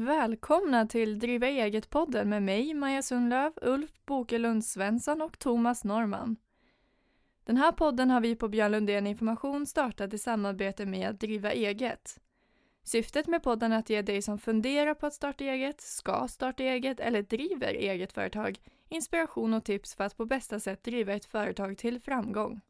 Välkomna till Driva eget-podden med mig, Maja Sundlöv, Ulf Bokelund Svensson och Thomas Norman. Den här podden har vi på Björn Lundén Information startat i samarbete med Driva eget. Syftet med podden är att ge dig som funderar på att starta eget, ska starta eget eller driver eget företag inspiration och tips för att på bästa sätt driva ett företag till framgång.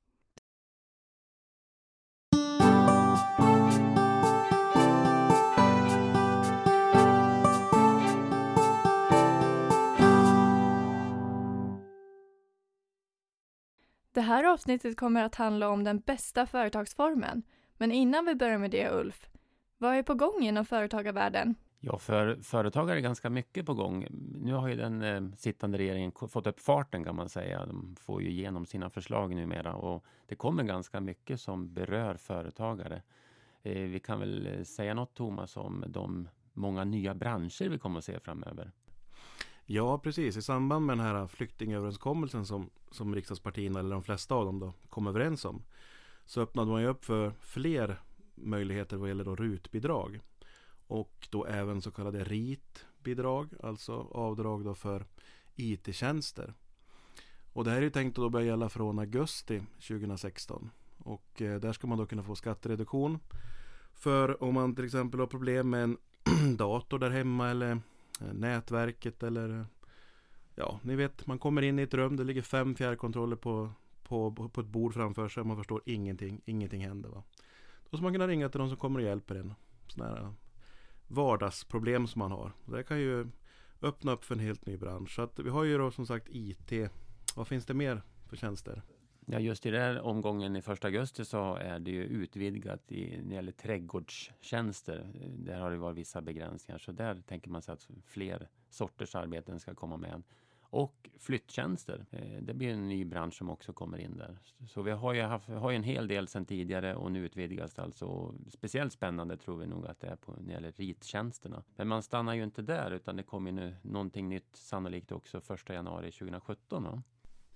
Det här avsnittet kommer att handla om den bästa företagsformen. Men innan vi börjar med det, Ulf, vad är på gång inom företagarvärlden? Ja, för företagare är ganska mycket på gång. Nu har ju den eh, sittande regeringen fått upp farten kan man säga. De får ju igenom sina förslag numera och det kommer ganska mycket som berör företagare. Eh, vi kan väl eh, säga något Thomas om de många nya branscher vi kommer att se framöver. Ja, precis. I samband med den här flyktingöverenskommelsen som, som riksdagspartierna, eller de flesta av dem då, kom överens om. Så öppnade man ju upp för fler möjligheter vad gäller då rutbidrag. Och då även så kallade RIT-bidrag, alltså avdrag då för IT-tjänster. Och det här är ju tänkt att då börja gälla från augusti 2016. Och eh, där ska man då kunna få skattereduktion. För om man till exempel har problem med en dator där hemma eller Eh, nätverket eller eh, Ja, ni vet, man kommer in i ett rum, det ligger fem fjärrkontroller på, på, på ett bord framför sig och man förstår ingenting, ingenting händer. Va? Då ska man kunna ringa till någon som kommer och hjälper en. Sådana här eh, vardagsproblem som man har. Det kan ju öppna upp för en helt ny bransch. Så att vi har ju då som sagt IT. Vad finns det mer för tjänster? Ja, just i den här omgången i första augusti så är det ju utvidgat i, när det gäller trädgårdstjänster. Där har det varit vissa begränsningar, så där tänker man sig att fler sorters arbeten ska komma med. Och flytttjänster, eh, det blir en ny bransch som också kommer in där. Så vi har ju haft, har ju en hel del sedan tidigare och nu utvidgas det alltså. Speciellt spännande tror vi nog att det är på, när det gäller rittjänsterna. Men man stannar ju inte där utan det kommer nu någonting nytt sannolikt också första januari 2017. Va?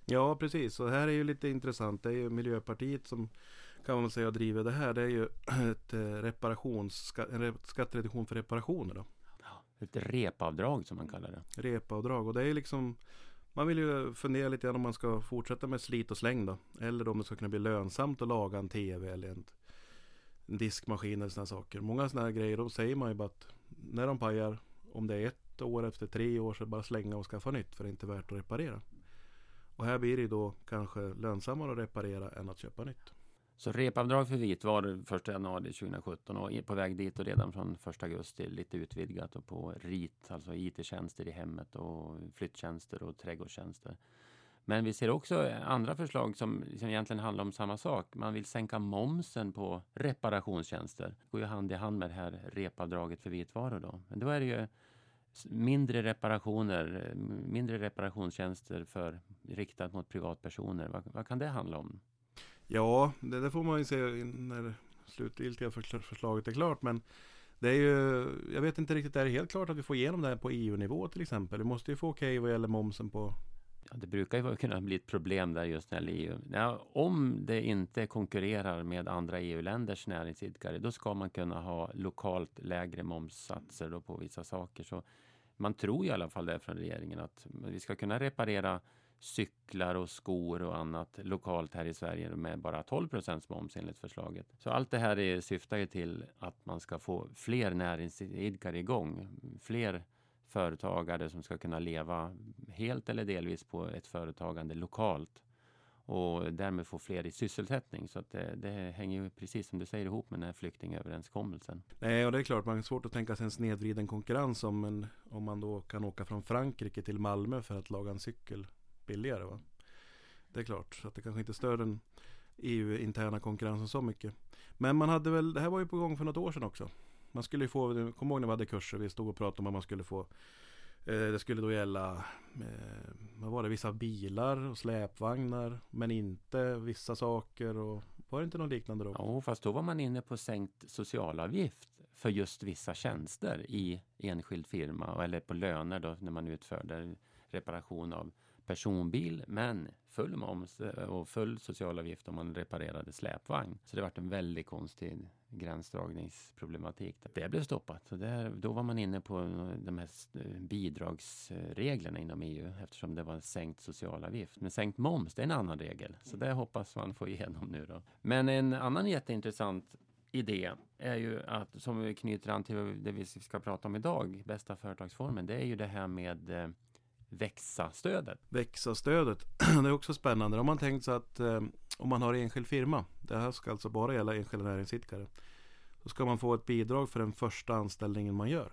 Ja, precis. Och här är ju lite intressant. Det är ju Miljöpartiet som kan man säga driver det här. Det är ju ett eh, reparations, en skattereduktion för reparationer. Då. Ett repavdrag som man kallar det. Repavdrag. Och det är liksom man vill ju fundera lite grann om man ska fortsätta med slit och släng då. Eller om det ska kunna bli lönsamt att laga en TV eller en, en diskmaskin eller sådana saker. Många sådana här grejer, då säger man ju bara att när de pajar, om det är ett år efter tre år så bara slänga och skaffa nytt för det är inte värt att reparera. Och här blir det då kanske lönsammare att reparera än att köpa nytt. Så repavdrag för vitvaror 1 januari 2017 och på väg dit och redan från 1 augusti lite utvidgat och på RIT, alltså IT-tjänster i hemmet och flyttjänster och trädgårdstjänster. Men vi ser också andra förslag som, som egentligen handlar om samma sak. Man vill sänka momsen på reparationstjänster. Det går ju hand i hand med det här repavdraget för vitvaror då. Men då är det ju mindre reparationer, mindre reparationstjänster för, riktat mot privatpersoner. Vad, vad kan det handla om? Ja, det, det får man ju se när slutgiltiga förslaget är klart. Men det är ju, jag vet inte riktigt, är det helt klart att vi får igenom det här på EU-nivå till exempel? Vi måste ju få okej okay vad gäller momsen på Ja, det brukar ju kunna bli ett problem där just när det EU. Ja, om det inte konkurrerar med andra EU-länders näringsidkare, då ska man kunna ha lokalt lägre momssatser på vissa saker. Så man tror i alla fall det från regeringen att vi ska kunna reparera cyklar och skor och annat lokalt här i Sverige med bara 12 moms enligt förslaget. Så allt det här är, syftar ju till att man ska få fler näringsidkare igång, fler företagare som ska kunna leva helt eller delvis på ett företagande lokalt och därmed få fler i sysselsättning. Så att det, det hänger ju precis som du säger ihop med den här flyktingöverenskommelsen. Nej, och det är klart, man har svårt att tänka sig en snedvriden konkurrens om, en, om man då kan åka från Frankrike till Malmö för att laga en cykel billigare. Va? Det är klart, så att det kanske inte stör den EU-interna konkurrensen så mycket. Men man hade väl, det här var ju på gång för något år sedan också. Man skulle ju få, kom ihåg när vi hade kurser, vi stod och pratade om att man skulle få Eh, det skulle då gälla eh, vad var det, vissa bilar och släpvagnar men inte vissa saker. Och, var det inte något liknande då? Jo, fast då var man inne på sänkt socialavgift för just vissa tjänster i enskild firma eller på löner då när man utförde reparation av personbil men full moms eh, och full socialavgift om man reparerade släpvagn. Så det vart en väldigt konstig gränsdragningsproblematik. Det blev stoppat. Så där, då var man inne på de här bidragsreglerna inom EU eftersom det var sänkt socialavgift. Men sänkt moms, det är en annan regel. Så det hoppas man få igenom nu då. Men en annan jätteintressant idé är ju att, som vi knyter an till det vi ska prata om idag, bästa företagsformen, det är ju det här med eh, Växa-stödet. Växa-stödet, det är också spännande. Om man tänkt sig att eh, om man har enskild firma, det här ska alltså bara gälla enskilda näringsidkare, så ska man få ett bidrag för den första anställningen man gör.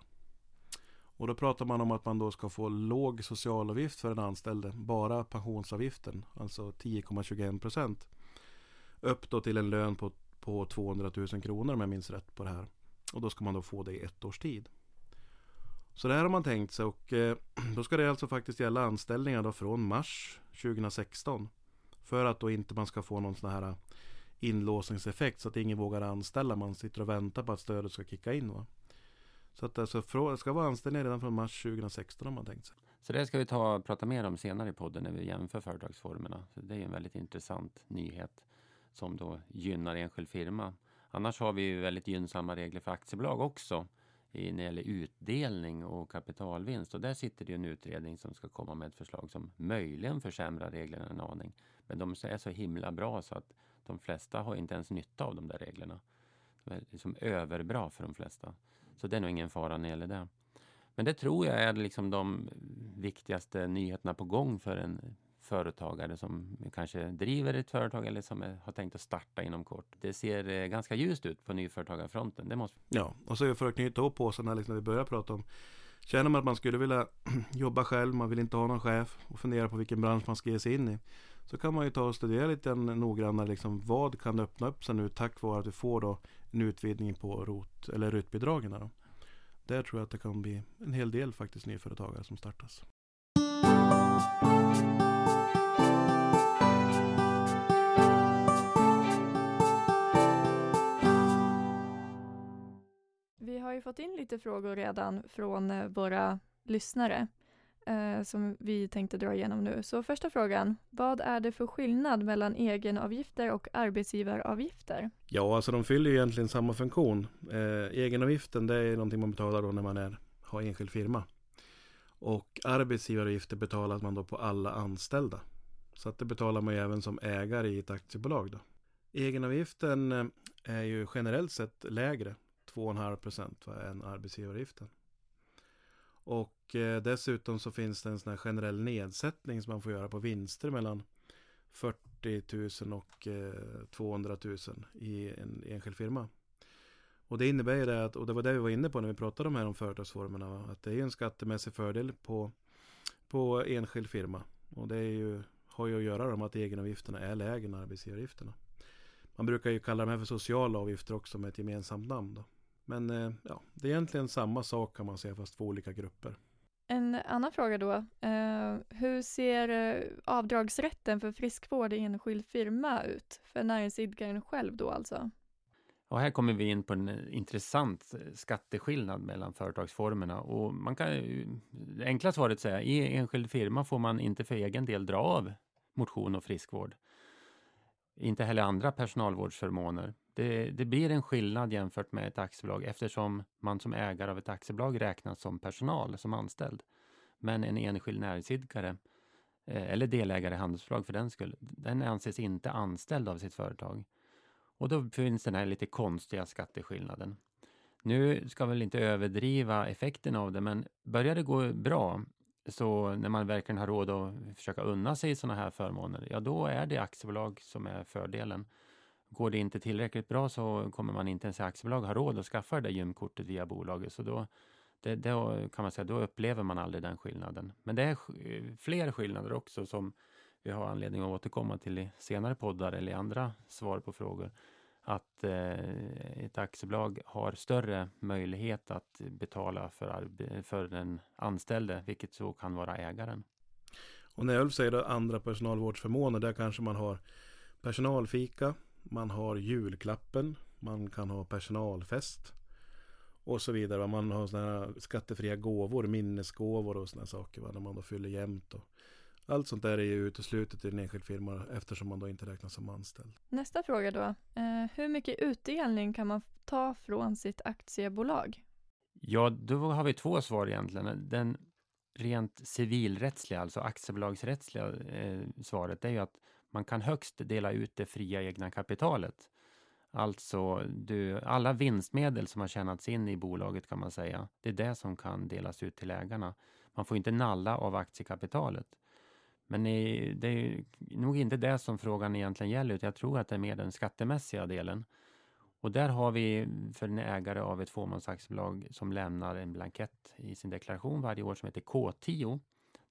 Och då pratar man om att man då ska få låg socialavgift för den anställde, bara pensionsavgiften, alltså 10,21 procent. Upp då till en lön på, på 200 000 kronor om jag minns rätt på det här. Och då ska man då få det i ett års tid. Så det här har man tänkt sig och eh, då ska det alltså faktiskt gälla anställningar då från mars 2016. För att då inte man ska få någon sån här äh, inlåsningseffekt så att ingen vågar anställa. Man sitter och väntar på att stödet ska kicka in. Va? Så att alltså, det ska vara anställningar redan från mars 2016 om man tänkt sig. Så det ska vi ta och prata mer om senare i podden när vi jämför företagsformerna. Så det är en väldigt intressant nyhet som då gynnar enskild firma. Annars har vi väldigt gynnsamma regler för aktiebolag också i, när det gäller utdelning och kapitalvinst. Och där sitter det en utredning som ska komma med ett förslag som möjligen försämrar reglerna en aning. Men de är så himla bra så att de flesta har inte ens nytta av de där reglerna. De är liksom överbra för de flesta. Så det är nog ingen fara när det gäller det. Men det tror jag är liksom de viktigaste nyheterna på gång för en företagare som kanske driver ett företag eller som har tänkt att starta inom kort. Det ser eh, ganska ljust ut på nyföretagarfronten. Det måste... Ja, och så för att knyta ihop påsen liksom, när vi börjar prata om Känner man att man skulle vilja jobba själv, man vill inte ha någon chef och fundera på vilken bransch man ska ge sig in i. Så kan man ju ta och studera lite noggrannare liksom, vad kan öppna upp sig nu tack vare att vi får då en utvidgning på ROT eller RUT-bidragen. Då. Där tror jag att det kan bli en hel del faktiskt nyföretagare som startas. Vi har ju fått in lite frågor redan från eh, våra lyssnare eh, som vi tänkte dra igenom nu. Så första frågan, vad är det för skillnad mellan egenavgifter och arbetsgivaravgifter? Ja, alltså de fyller ju egentligen samma funktion. Eh, egenavgiften det är någonting man betalar då när man är, har enskild firma. Och arbetsgivaravgifter betalar man då på alla anställda. Så att det betalar man ju även som ägare i ett aktiebolag. Då. Egenavgiften eh, är ju generellt sett lägre 2,5 procent än arbetsgivaravgiften. Och eh, dessutom så finns det en sån här generell nedsättning som man får göra på vinster mellan 40 000 och eh, 200 000 i en enskild firma. Och det innebär ju det att, och det var det vi var inne på när vi pratade om här om företagsformerna, att det är en skattemässig fördel på, på enskild firma. Och det är ju, har ju att göra med att egenavgifterna är lägre än arbetsgivaravgifterna. Man brukar ju kalla de här för sociala avgifter också med ett gemensamt namn. Då. Men eh, ja, det är egentligen samma sak kan man säga fast två olika grupper. En annan fråga då. Eh, hur ser eh, avdragsrätten för friskvård i enskild firma ut? För näringsidkaren själv då alltså? Och här kommer vi in på en intressant skatteskillnad mellan företagsformerna. Och man kan, det enkla svaret säga, i enskild firma får man inte för egen del dra av motion och friskvård. Inte heller andra personalvårdsförmåner. Det, det, blir en skillnad jämfört med ett aktiebolag eftersom man som ägare av ett aktiebolag räknas som personal, som anställd. Men en enskild näringsidkare eh, eller delägare i handelsbolag för den skull, den anses inte anställd av sitt företag. Och då finns den här lite konstiga skatteskillnaden. Nu ska väl inte överdriva effekten av det, men börjar det gå bra, så när man verkligen har råd att försöka unna sig sådana här förmåner, ja då är det aktiebolag som är fördelen. Går det inte tillräckligt bra så kommer man inte ens i aktiebolag ha råd att skaffa det där gymkortet via bolaget. Så då, det, då kan man säga, då upplever man aldrig den skillnaden. Men det är fler skillnader också som vi har anledning att återkomma till i senare poddar eller i andra svar på frågor. Att eh, ett aktiebolag har större möjlighet att betala för, för den anställde, vilket så kan vara ägaren. Och när Ulf säger andra personalvårdsförmåner, där kanske man har personalfika, man har julklappen, man kan ha personalfest och så vidare. Man har sådana här skattefria gåvor, minnesgåvor och sådana saker va? när man då fyller jämnt. Och allt sånt där är ju uteslutet i en enskild firma eftersom man då inte räknas som anställd. Nästa fråga då. Eh, hur mycket utdelning kan man ta från sitt aktiebolag? Ja, då har vi två svar egentligen. Den rent civilrättsliga, alltså aktiebolagsrättsliga eh, svaret är ju att man kan högst dela ut det fria egna kapitalet. Alltså du, alla vinstmedel som har tjänats in i bolaget kan man säga. Det är det som kan delas ut till ägarna. Man får inte nalla av aktiekapitalet. Men det är nog inte det som frågan egentligen gäller, utan jag tror att det är mer den skattemässiga delen. Och där har vi för en ägare av ett fåmansaktiebolag som lämnar en blankett i sin deklaration varje år som heter K10.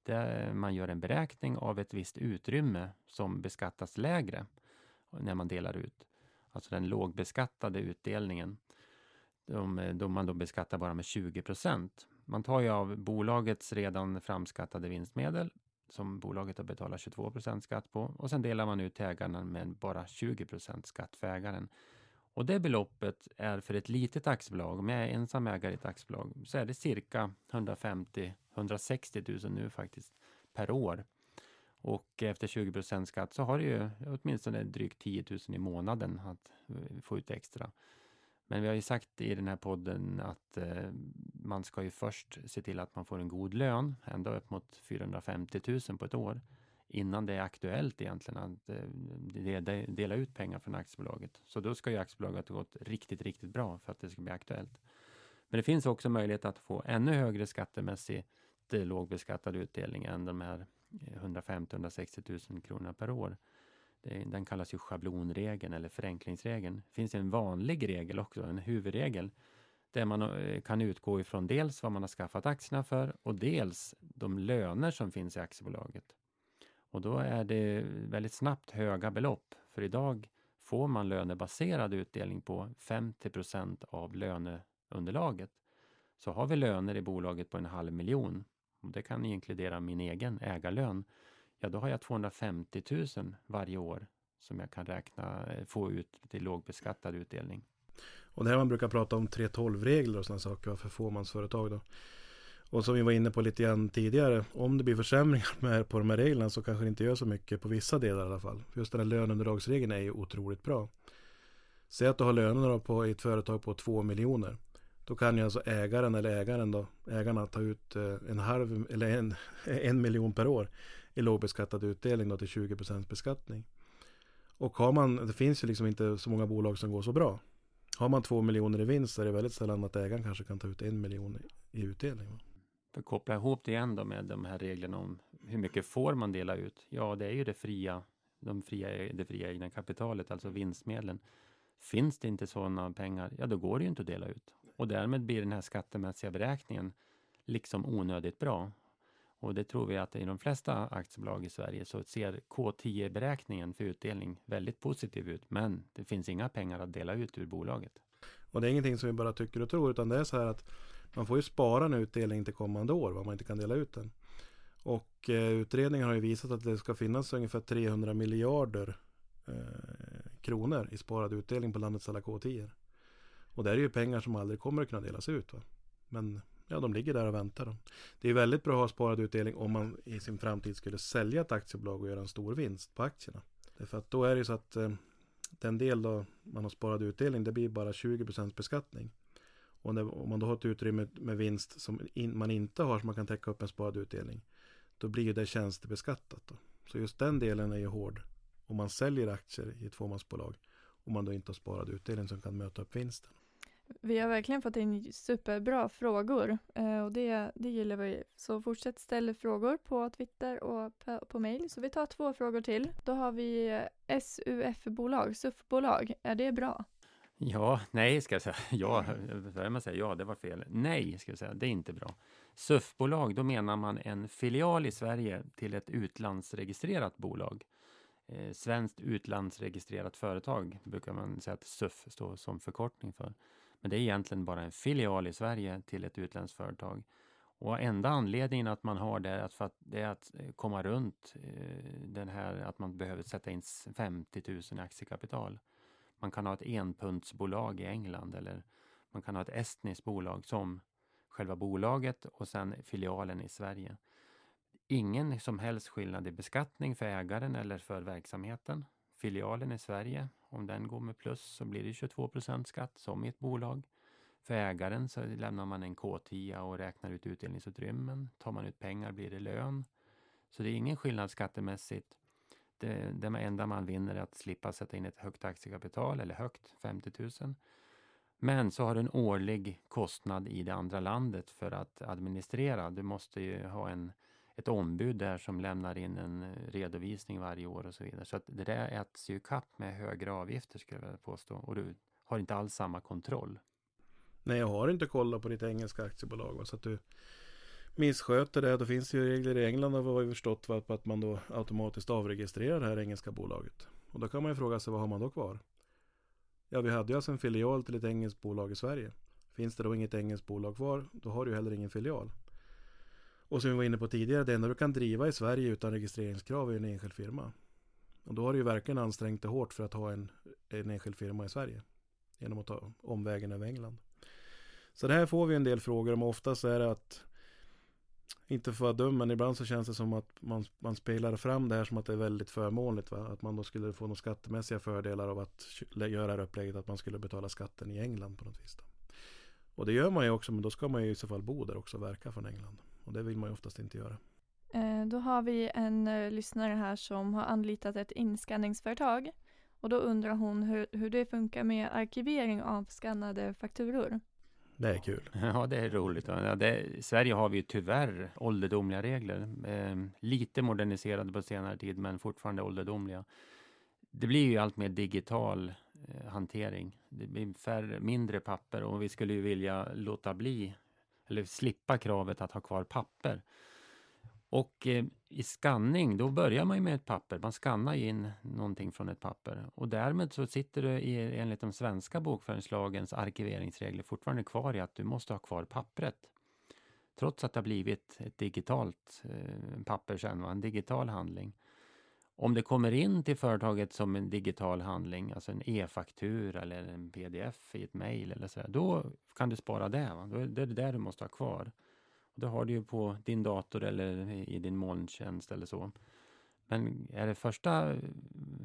Där man gör en beräkning av ett visst utrymme som beskattas lägre när man delar ut. Alltså den lågbeskattade utdelningen. Då man då beskattar bara med 20 procent. Man tar ju av bolagets redan framskattade vinstmedel som bolaget har betalat 22 procent skatt på och sen delar man ut till ägarna med bara 20 procent skatt för ägaren. Och det beloppet är för ett litet aktiebolag, om jag är ensam ägare i ett aktiebolag, så är det cirka 150-160 000 nu faktiskt per år. Och efter 20 procent skatt så har du ju åtminstone drygt 10 000 i månaden att få ut extra. Men vi har ju sagt i den här podden att eh, man ska ju först se till att man får en god lön, ända upp mot 450 000 på ett år, innan det är aktuellt egentligen att eh, dela ut pengar från aktiebolaget. Så då ska ju aktiebolaget ha gått riktigt, riktigt bra för att det ska bli aktuellt. Men det finns också möjlighet att få ännu högre skattemässigt lågbeskattad utdelning än de här 150-160 000 kronor per år. Den kallas ju schablonregeln eller förenklingsregeln. Det finns en vanlig regel också, en huvudregel, där man eh, kan utgå ifrån dels vad man har skaffat aktierna för och dels de löner som finns i aktiebolaget. Och då är det väldigt snabbt höga belopp, för idag får man lönebaserad utdelning på 50 av löneunderlaget. Så har vi löner i bolaget på en halv miljon, och det kan inkludera min egen ägarlön, ja då har jag 250 000 varje år som jag kan räkna, eh, få ut till lågbeskattad utdelning. Och det här man brukar prata om 3.12-regler och sådana saker för fåmansföretag då. Och som vi var inne på lite grann tidigare, om det blir försämringar med, på de här reglerna så kanske det inte gör så mycket på vissa delar i alla fall. Just den här löneunderlagsregeln är ju otroligt bra. Säg att du har lönerna på, i ett företag på 2 miljoner. Då kan ju alltså ägaren eller ägaren då, ägarna ta ut eh, en halv eller en, en miljon per år i lågbeskattad utdelning då till 20 procents beskattning. Och har man, det finns ju liksom inte så många bolag som går så bra. Har man två miljoner i vinst så är det väldigt sällan att ägaren kanske kan ta ut en miljon i utdelning. För att koppla ihop det igen då med de här reglerna om hur mycket får man dela ut? Ja, det är ju det fria, de fria, det fria egna kapitalet, alltså vinstmedlen. Finns det inte sådana pengar, ja då går det ju inte att dela ut. Och därmed blir den här skattemässiga beräkningen liksom onödigt bra. Och det tror vi att i de flesta aktiebolag i Sverige så ser K10-beräkningen för utdelning väldigt positiv ut. Men det finns inga pengar att dela ut ur bolaget. Och det är ingenting som vi bara tycker och tror utan det är så här att man får ju spara en utdelning till kommande år om man inte kan dela ut den. Och eh, utredningen har ju visat att det ska finnas ungefär 300 miljarder eh, kronor i sparad utdelning på landets alla K10. Och det är ju pengar som aldrig kommer att kunna delas ut. Va? Men ja, de ligger där och väntar. Då. Det är väldigt bra att ha sparad utdelning om man i sin framtid skulle sälja ett aktiebolag och göra en stor vinst på aktierna. Därför att då är det ju så att eh, den del då man har sparad utdelning det blir bara 20% beskattning. Och när, om man då har ett utrymme med vinst som in, man inte har som man kan täcka upp en sparad utdelning. Då blir ju det tjänstebeskattat. Då. Så just den delen är ju hård. Om man säljer aktier i ett fåmansbolag. Om man då inte har sparad utdelning som kan möta upp vinsten. Vi har verkligen fått in superbra frågor eh, och det, det gillar vi. Så fortsätt ställa frågor på Twitter och på, på mail. Så vi tar två frågor till. Då har vi eh, SUF-bolag, SUF-bolag. Är det bra? Ja, nej ska jag säga. Ja, man säga ja, det var fel. Nej, ska jag säga, det är inte bra. SUF-bolag, då menar man en filial i Sverige till ett utlandsregistrerat bolag. Eh, svenskt utlandsregistrerat företag brukar man säga att SUF står som förkortning för. Men det är egentligen bara en filial i Sverige till ett utländskt företag. Och enda anledningen att man har det är att, för att, det är att eh, komma runt eh, den här att man behöver sätta in 50 000 i aktiekapital. Man kan ha ett enpuntsbolag i England eller man kan ha ett estniskt bolag som själva bolaget och sen filialen i Sverige. ingen som helst skillnad i beskattning för ägaren eller för verksamheten. Filialen i Sverige, om den går med plus så blir det 22% skatt som i ett bolag. För ägaren så lämnar man en K10 och räknar ut utdelningsutrymmen. Tar man ut pengar blir det lön. Så det är ingen skillnad skattemässigt. Det, det enda man vinner är att slippa sätta in ett högt aktiekapital, eller högt, 50 000. Men så har du en årlig kostnad i det andra landet för att administrera. Du måste ju ha en, ett ombud där som lämnar in en eh, redovisning varje år och så vidare. Så att det där äts ju kapp med högre avgifter skulle jag vilja påstå. Och du har inte alls samma kontroll. Nej, jag har inte kollat på ditt engelska aktiebolag. Va? Så att du missköter det. Då finns det ju regler i England har vi förstått va? att man då automatiskt avregistrerar det här engelska bolaget. Och då kan man ju fråga sig vad har man då kvar? Ja, vi hade ju alltså en filial till ett engelskt bolag i Sverige. Finns det då inget engelskt bolag kvar, då har du ju heller ingen filial. Och som vi var inne på tidigare, det enda du kan driva i Sverige utan registreringskrav är en enskild firma. Och då har du ju verkligen ansträngt dig hårt för att ha en, en enskild firma i Sverige. Genom att ta omvägen över England. Så det här får vi en del frågor om. Oftast är det att inte för att vara dum, men ibland så känns det som att man, man spelar fram det här som att det är väldigt förmånligt. Va? Att man då skulle få några skattemässiga fördelar av att göra det här upplägget att man skulle betala skatten i England på något vis. Då. Och det gör man ju också, men då ska man ju i så fall bo där också och verka från England. Och det vill man ju oftast inte göra. Eh, då har vi en uh, lyssnare här som har anlitat ett inskanningsföretag. Och då undrar hon hur, hur det funkar med arkivering av skannade fakturor. Det är kul. Ja, det är roligt. Ja, det, I Sverige har vi tyvärr ålderdomliga regler. Eh, lite moderniserade på senare tid, men fortfarande ålderdomliga. Det blir ju allt mer digital eh, hantering. Det blir färre, mindre papper och vi skulle ju vilja låta bli eller slippa kravet att ha kvar papper. Och eh, i skanning, då börjar man ju med ett papper. Man skannar in någonting från ett papper. Och därmed så sitter du i, enligt de svenska bokföringslagens arkiveringsregler fortfarande kvar i att du måste ha kvar pappret. Trots att det har blivit ett digitalt eh, papper sen, en digital handling. Om det kommer in till företaget som en digital handling, alltså en e-faktura eller en pdf i ett mejl eller så, då kan du spara det. Va? Då är det det du måste ha kvar. Det har du ju på din dator eller i din molntjänst eller så. Men är det första,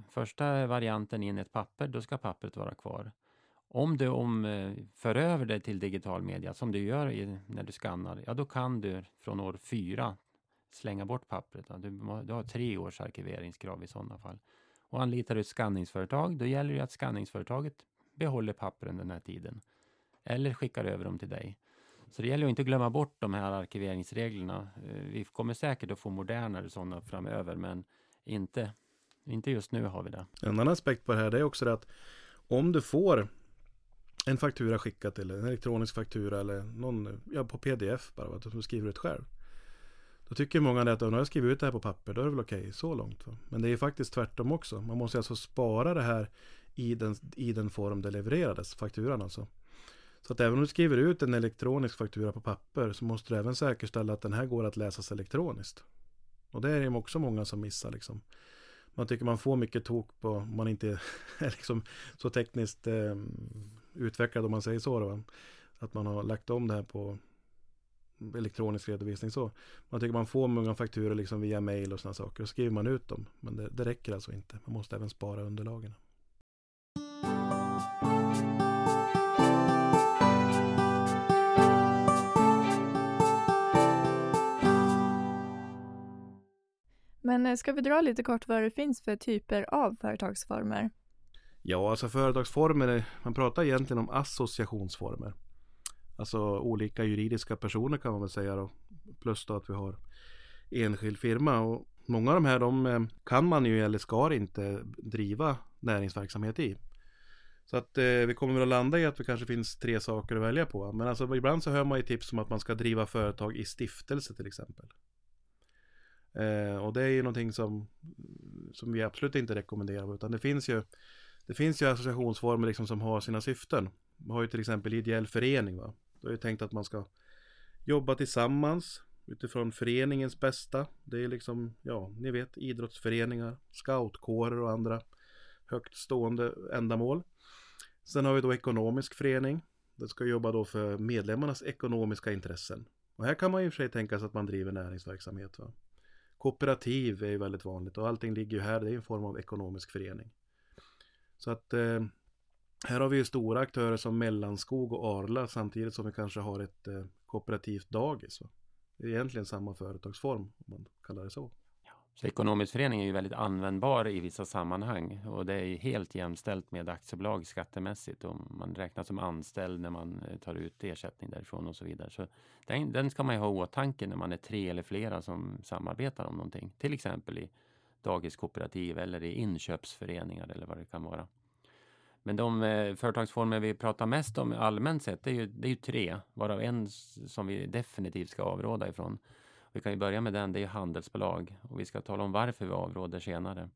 första varianten in ett papper, då ska pappret vara kvar. Om du om, eh, för över det till digital media, som du gör i, när du skannar, ja då kan du från år fyra slänga bort pappret. Du, du har tre års arkiveringskrav i sådana fall. Och anlitar du ett skanningsföretag, då gäller det att skanningsföretaget behåller pappren den här tiden. Eller skickar över dem till dig. Så det gäller att inte glömma bort de här arkiveringsreglerna. Eh, vi kommer säkert att få modernare sådana framöver, men inte, inte just nu har vi det. En annan aspekt på det här är också det att om du får en faktura skickad till en elektronisk faktura eller någon, ja, på pdf bara, att du skriver ut själv. Då tycker många att om jag skrivit ut det här på papper, då är det väl okej, okay, så långt. Va? Men det är faktiskt tvärtom också. Man måste alltså spara det här i den, i den form det levererades, fakturan alltså. Så att även om du skriver ut en elektronisk faktura på papper så måste du även säkerställa att den här går att läsas elektroniskt. Och det är det också många som missar liksom. Man tycker man får mycket tok på, om man inte är liksom så tekniskt eh, utvecklad om man säger så. Då, att man har lagt om det här på elektronisk redovisning så. Man tycker man får många fakturor liksom via mail och sådana saker. Och skriver man ut dem. Men det, det räcker alltså inte. Man måste även spara underlagen. Men eh, ska vi dra lite kort vad det finns för typer av företagsformer? Ja, alltså företagsformer, man pratar egentligen om associationsformer. Alltså olika juridiska personer kan man väl säga då. Plus då att vi har enskild firma. Och många av de här de eh, kan man ju eller ska inte driva näringsverksamhet i. Så att eh, vi kommer väl att landa i att det kanske finns tre saker att välja på. Men alltså ibland så hör man ju tips om att man ska driva företag i stiftelse till exempel. Eh, och det är ju någonting som, som vi absolut inte rekommenderar. Utan det finns ju, det finns ju associationsformer liksom som har sina syften. Man har ju till exempel ideell förening. Va? Då är det tänkt att man ska jobba tillsammans utifrån föreningens bästa. Det är liksom, ja, ni vet idrottsföreningar, scoutkårer och andra högt stående ändamål. Sen har vi då ekonomisk förening. Det ska jobba då för medlemmarnas ekonomiska intressen. Och här kan man ju för sig tänka sig att man driver näringsverksamhet. Va? Kooperativ är ju väldigt vanligt och allting ligger ju här, det är en form av ekonomisk förening. Så att eh, här har vi ju stora aktörer som Mellanskog och Arla samtidigt som vi kanske har ett eh, kooperativt dagis. Va? Det är egentligen samma företagsform om man kallar det så. Så ekonomisk förening är ju väldigt användbar i vissa sammanhang och det är helt jämställt med aktiebolag skattemässigt och man räknas som anställd när man eh, tar ut ersättning därifrån och så vidare. Så den, den ska man ju ha i åtanke när man är tre eller flera som samarbetar om någonting. Till exempel i dagiskooperativ eller i inköpsföreningar eller vad det kan vara. Men de eh, företagsformer vi pratar mest om allmänt sett, det är ju, det är ju tre, varav en som vi definitivt ska avråda ifrån. Vi kan ju börja med den, det är handelsbolag och vi ska tala om varför vi avråder senare.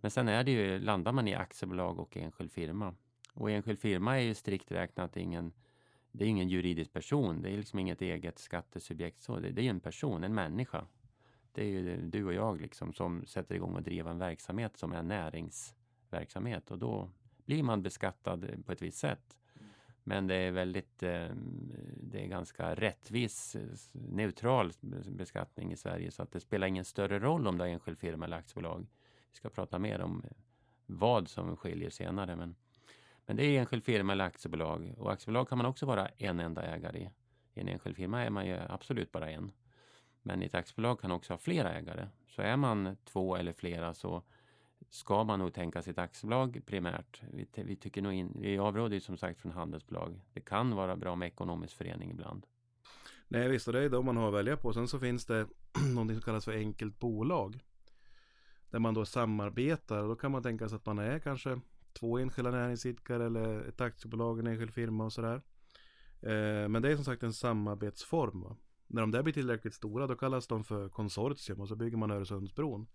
Men sen är det ju, landar man i aktiebolag och enskild firma. Och enskild firma är ju strikt räknat ingen, det är ingen juridisk person, det är liksom inget eget skattesubjekt så, det, det är en person, en människa. Det är ju du och jag liksom som sätter igång och driver en verksamhet som är näringsverksamhet och då blir man beskattad på ett visst sätt. Men det är väldigt, eh, det är ganska rättvis, neutral beskattning i Sverige så att det spelar ingen större roll om det är enskild firma eller aktiebolag. Vi ska prata mer om vad som skiljer senare. Men, men det är enskild firma eller aktiebolag och aktiebolag kan man också vara en enda ägare i. I en enskild firma är man ju absolut bara en. Men i ett aktiebolag kan också ha flera ägare. Så är man två eller flera så ska man nog tänka sitt aktiebolag primärt. Vi, vi, tycker nog in, vi avråder ju som sagt från handelsbolag. Det kan vara bra med ekonomisk förening ibland. Nej visst, och det är de man har att välja på. Sen så finns det någonting som kallas för enkelt bolag. Där man då samarbetar. Då kan man tänka sig att man är kanske två enskilda näringsidkare eller ett aktiebolag, en enskild firma och sådär. Eh, men det är som sagt en samarbetsform. Va? När de där blir tillräckligt stora då kallas de för konsortium och så bygger man Öresundsbron.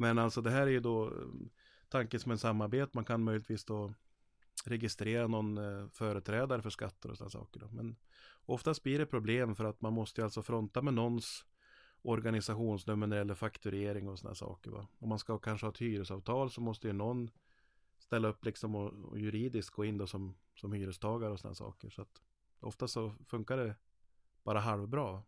Men alltså det här är ju då mm, tanken som en samarbete. Man kan möjligtvis då registrera någon eh, företrädare för skatter och sådana saker. Då. Men oftast blir det problem för att man måste alltså fronta med någons organisationsnummer när det gäller fakturering och sådana saker. Va? Om man ska kanske ha ett hyresavtal så måste ju någon ställa upp liksom och, och juridiskt gå in då som, som hyrestagare och sådana saker. Så att ofta så funkar det bara halvbra.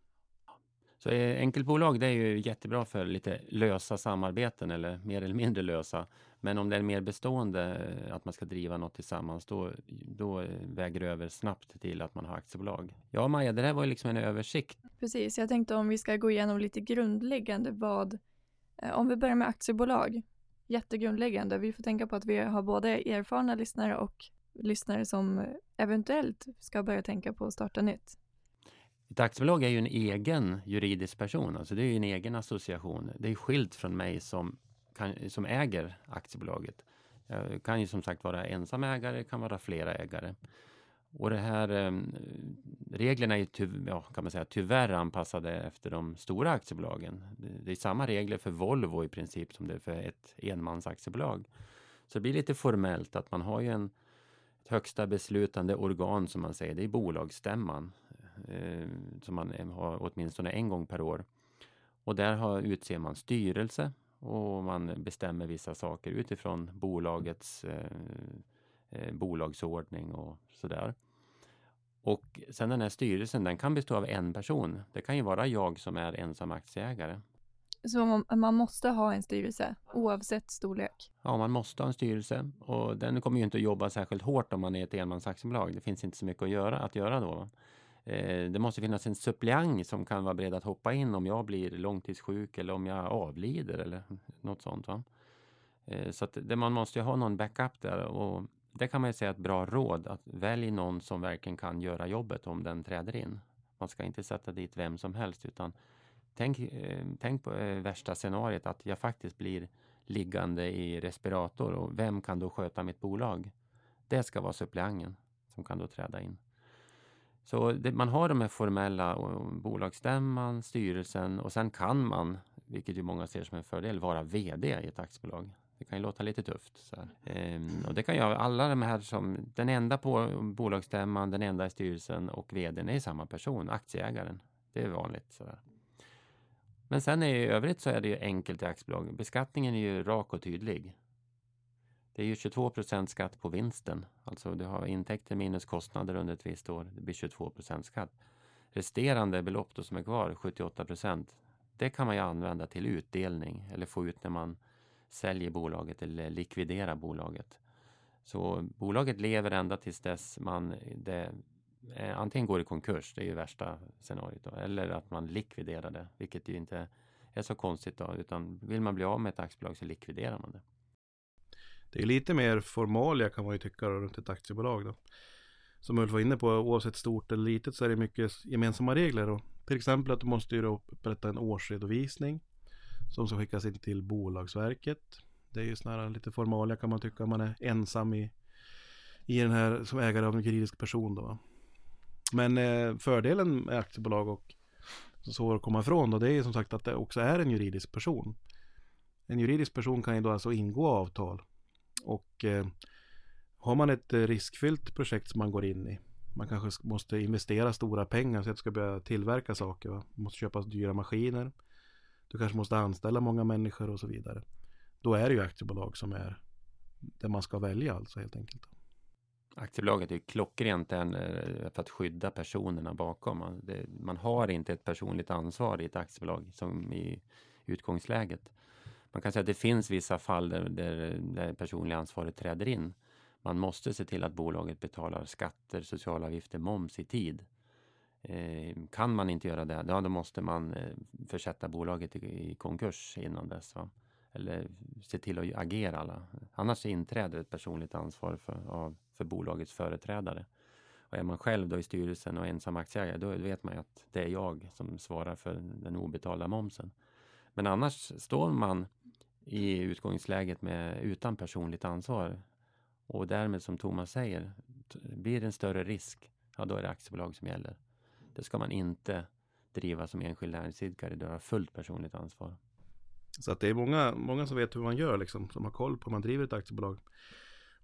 Så eh, enkelbolag det är ju jättebra för lite lösa samarbeten eller mer eller mindre lösa. Men om det är mer bestående, eh, att man ska driva något tillsammans, då, då eh, väger det över snabbt till att man har aktiebolag. Ja, Maja, det där var ju liksom en översikt. Precis, jag tänkte om vi ska gå igenom lite grundläggande vad, om vi börjar med aktiebolag, jättegrundläggande. Vi får tänka på att vi har både erfarna lyssnare och lyssnare som eventuellt ska börja tänka på att starta nytt. Ett aktiebolag är ju en egen juridisk person, alltså det är ju en egen association. Det är skilt från mig som, kan, som äger aktiebolaget. Jag kan ju som sagt vara ensam ägare, kan vara flera ägare. Och det här eh, reglerna är ty, ja, kan man säga, tyvärr anpassade efter de stora aktiebolagen. Det, det är samma regler för Volvo i princip som det är för ett enmansaktiebolag. Så det blir lite formellt att man har ju en, ett högsta beslutande organ som man säger, det är bolagsstämman eh, som man har åtminstone en gång per år. Och där har, utser man styrelse och man bestämmer vissa saker utifrån bolagets eh, eh, bolagsordning och sådär. Och sen den här styrelsen, den kan bestå av en person. Det kan ju vara jag som är ensam aktieägare. Så man måste ha en styrelse oavsett storlek? Ja, man måste ha en styrelse och den kommer ju inte att jobba särskilt hårt om man är ett enmansaktiebolag. Det finns inte så mycket att göra, att göra då. Eh, det måste finnas en suppleant som kan vara beredd att hoppa in om jag blir långtidssjuk eller om jag avlider eller något sånt. Va? Eh, så att det, man måste ju ha någon backup där och det kan man ju säga ett bra råd att välj någon som verkligen kan göra jobbet om den träder in. Man ska inte sätta dit vem som helst utan tänk, eh, tänk på värsta scenariet att jag faktiskt blir liggande i respirator och vem kan då sköta mitt bolag? Det ska vara suppleanten som kan då träda in. Så det, man har de här formella bolagsstämman, styrelsen och sen kan man, vilket ju många ser som en fördel, vara VD i ett aktiebolag. Det kan ju låta lite tufft. Ehm, och det kan jag, alla de här som, den enda på bolagsstämman, den enda i styrelsen och VDn är samma person, aktieägaren. Det är vanligt. Sådär. Men sen är i övrigt så är det ju enkelt i aktiebolag. Beskattningen är ju rak och tydlig. Det är ju 22 skatt på vinsten. Alltså du har intäkter minus kostnader under ett visst år. Det blir 22% skatt. Resterande belopp då som är kvar, 78% det kan man ju använda till utdelning eller få ut när man säljer bolaget eller likviderar bolaget. Så bolaget lever ända tills dess man det, eh, antingen går i konkurs, det är ju värsta scenariot, då, eller att man likviderar det, vilket ju inte är så konstigt då, utan vill man bli av med ett aktiebolag så likviderar man det. Det är lite mer formalia kan man ju tycka runt ett aktiebolag då. Som Ulf var inne på, oavsett stort eller litet så är det mycket gemensamma regler. Då. Till exempel att du måste ju upprätta en årsredovisning som ska skickas in till Bolagsverket. Det är ju snarare lite formalia kan man tycka, man är ensam i, i den här som ägare av en juridisk person då. Men eh, fördelen med aktiebolag och så att komma ifrån då, det är ju som sagt att det också är en juridisk person. En juridisk person kan ju då alltså ingå avtal och eh, har man ett eh, riskfyllt projekt som man går in i, man kanske måste investera stora pengar så att du ska börja tillverka saker, va? Du måste köpa dyra maskiner, du kanske måste anställa många människor och så vidare. Då är det ju aktiebolag som är det man ska välja alltså helt enkelt. Aktiebolaget är klockrent eh, för att skydda personerna bakom. Man, det, man har inte ett personligt ansvar i ett aktiebolag som i utgångsläget. Man kan säga att det finns vissa fall där, där, där personliga ansvaret träder in. Man måste se till att bolaget betalar skatter, sociala avgifter, moms i tid. Eh, kan man inte göra det, ja, då måste man eh, försätta bolaget i, i konkurs innan dess. Va? Eller se till att agera alla. Annars inträder ett personligt ansvar för, av, för bolagets företrädare. Och är man själv då i styrelsen och ensam aktieägare, då vet man ju att det är jag som svarar för den obetalda momsen. Men annars står man i utgångsläget med, utan personligt ansvar. Och därmed som Thomas säger, blir det en större risk, ja då är det aktiebolag som gäller. Det ska man inte driva som enskild näringsidkare, du har fullt personligt ansvar. Så att det är många, många som vet hur man gör liksom, som har koll på hur man driver ett aktiebolag.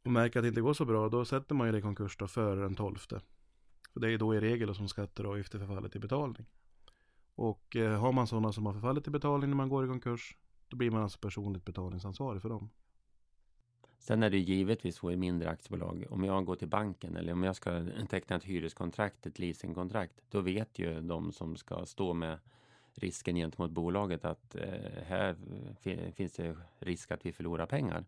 Och märker att det inte går så bra, då sätter man ju det i konkurs då före den tolfte. För det är då i regel som skatter och avgifter förfaller till betalning. Och eh, har man sådana som har förfallit till betalning när man går i konkurs, då blir man alltså personligt betalningsansvarig för dem. Sen är det givetvis så i mindre aktiebolag, om jag går till banken eller om jag ska teckna ett hyreskontrakt, ett leasingkontrakt, då vet ju de som ska stå med risken gentemot bolaget att eh, här finns det risk att vi förlorar pengar.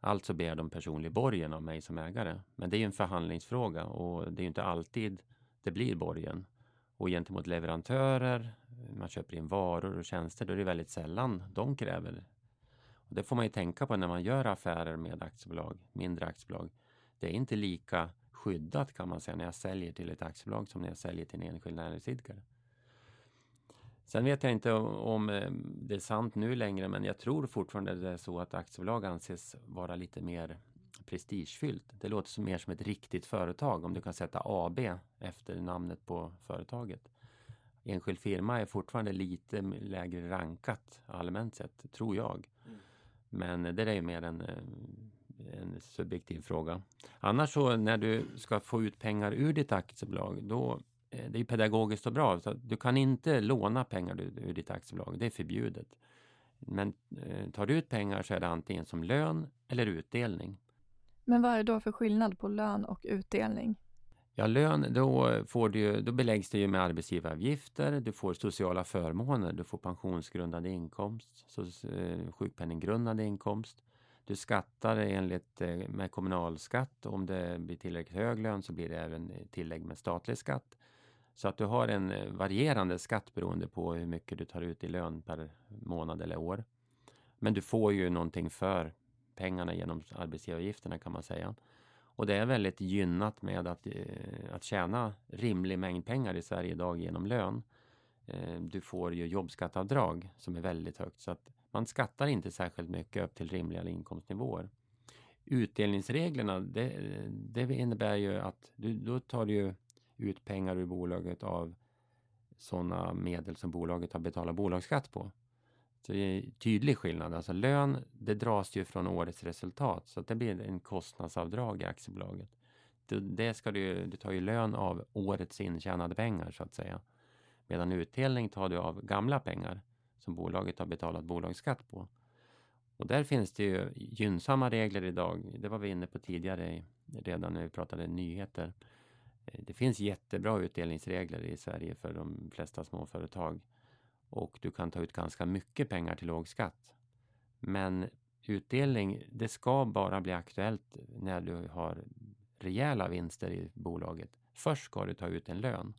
Alltså ber de personlig borgen av mig som ägare. Men det är ju en förhandlingsfråga och det är ju inte alltid det blir borgen. Och gentemot leverantörer, man köper in varor och tjänster, då är det väldigt sällan de kräver. Och det får man ju tänka på när man gör affärer med aktiebolag, mindre aktiebolag. Det är inte lika skyddat kan man säga när jag säljer till ett aktiebolag som när jag säljer till en enskild näringsidkare. Sen vet jag inte om eh, det är sant nu längre, men jag tror fortfarande det är så att aktiebolag anses vara lite mer prestigefyllt. Det låter som mer som ett riktigt företag om du kan sätta AB efter namnet på företaget. Enskild firma är fortfarande lite lägre rankat allmänt sett, tror jag. Mm. Men det är ju mer en, eh, en subjektiv fråga. Annars så när du ska få ut pengar ur ditt aktiebolag, då Eh, det är pedagogiskt och bra. Så du kan inte låna pengar ur ditt aktiebolag, det är förbjudet. Men eh, tar du ut pengar så är det antingen som lön eller utdelning. Men vad är det då för skillnad på lön och utdelning? Ja, lön, då, får du, då beläggs det ju med arbetsgivaravgifter, du får sociala förmåner, du får pensionsgrundande inkomst, så, eh, sjukpenninggrundande inkomst. Du skattar enligt eh, med kommunalskatt. Om det blir tillräckligt hög lön så blir det även tillägg med statlig skatt. Så att du har en eh, varierande skatt beroende på hur mycket du tar ut i lön per månad eller år. Men du får ju någonting för pengarna genom arbetsgivaravgifterna kan man säga. Och det är väldigt gynnat med att, eh, att tjäna rimlig mängd pengar i Sverige idag genom lön. Eh, du får ju jobbskattavdrag som är väldigt högt så att man skattar inte särskilt mycket upp till rimliga inkomstnivåer. Utdelningsreglerna det, det innebär ju att du, då tar du ju ut pengar ur bolaget av sådana medel som bolaget har betalat bolagsskatt på. Så det är en tydlig skillnad. Alltså lön, det dras ju från årets resultat så det blir en kostnadsavdrag i aktiebolaget. Det, ska du, du tar ju lön av årets intjänade pengar så att säga. Medan utdelning tar du av gamla pengar som bolaget har betalat bolagsskatt på. Och där finns det ju gynnsamma regler idag. Det var vi inne på tidigare redan när vi pratade nyheter. Eh, det finns jättebra utdelningsregler i Sverige för de flesta småföretag och du kan ta ut ganska mycket pengar till låg skatt. Men utdelning, det ska bara bli aktuellt när du har rejäla vinster i bolaget. Först ska du ta ut en lön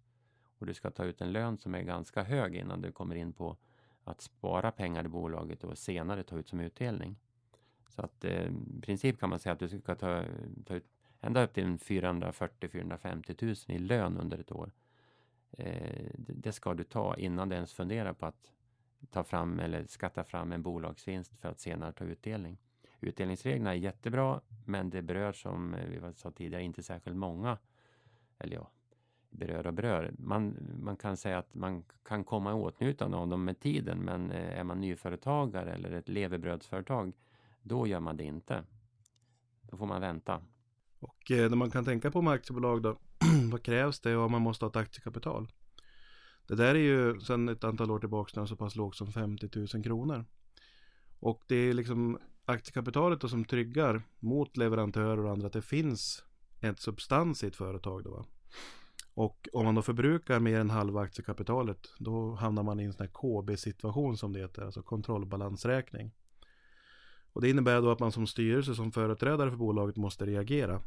och du ska ta ut en lön som är ganska hög innan du kommer in på att spara pengar i bolaget och senare ta ut som utdelning. Så att eh, i princip kan man säga att du ska ta, ta ut ända upp till 440-450 000 i lön under ett år. Eh, det ska du ta innan du ens funderar på att ta fram eller skatta fram en bolagsvinst för att senare ta utdelning. Utdelningsreglerna är jättebra, men det berör som vi sa tidigare inte särskilt många. Eller ja, berör och berör. Man, man kan säga att man kan komma i åtnjutande av dem med tiden, men eh, är man nyföretagare eller ett levebrödsföretag, då gör man det inte. Då får man vänta. Och eh, när man kan tänka på med aktiebolag då, vad krävs det och man måste ha ett aktiekapital? Det där är ju sedan ett antal år tillbaka så pass lågt som 50 000 kronor. Och det är liksom aktiekapitalet då som tryggar mot leverantörer och andra att det finns ett substans i ett företag. Då, va? Och om man då förbrukar mer än halva aktiekapitalet då hamnar man i en sån här KB-situation som det heter, alltså kontrollbalansräkning. Och det innebär då att man som styrelse, som företrädare för bolaget måste reagera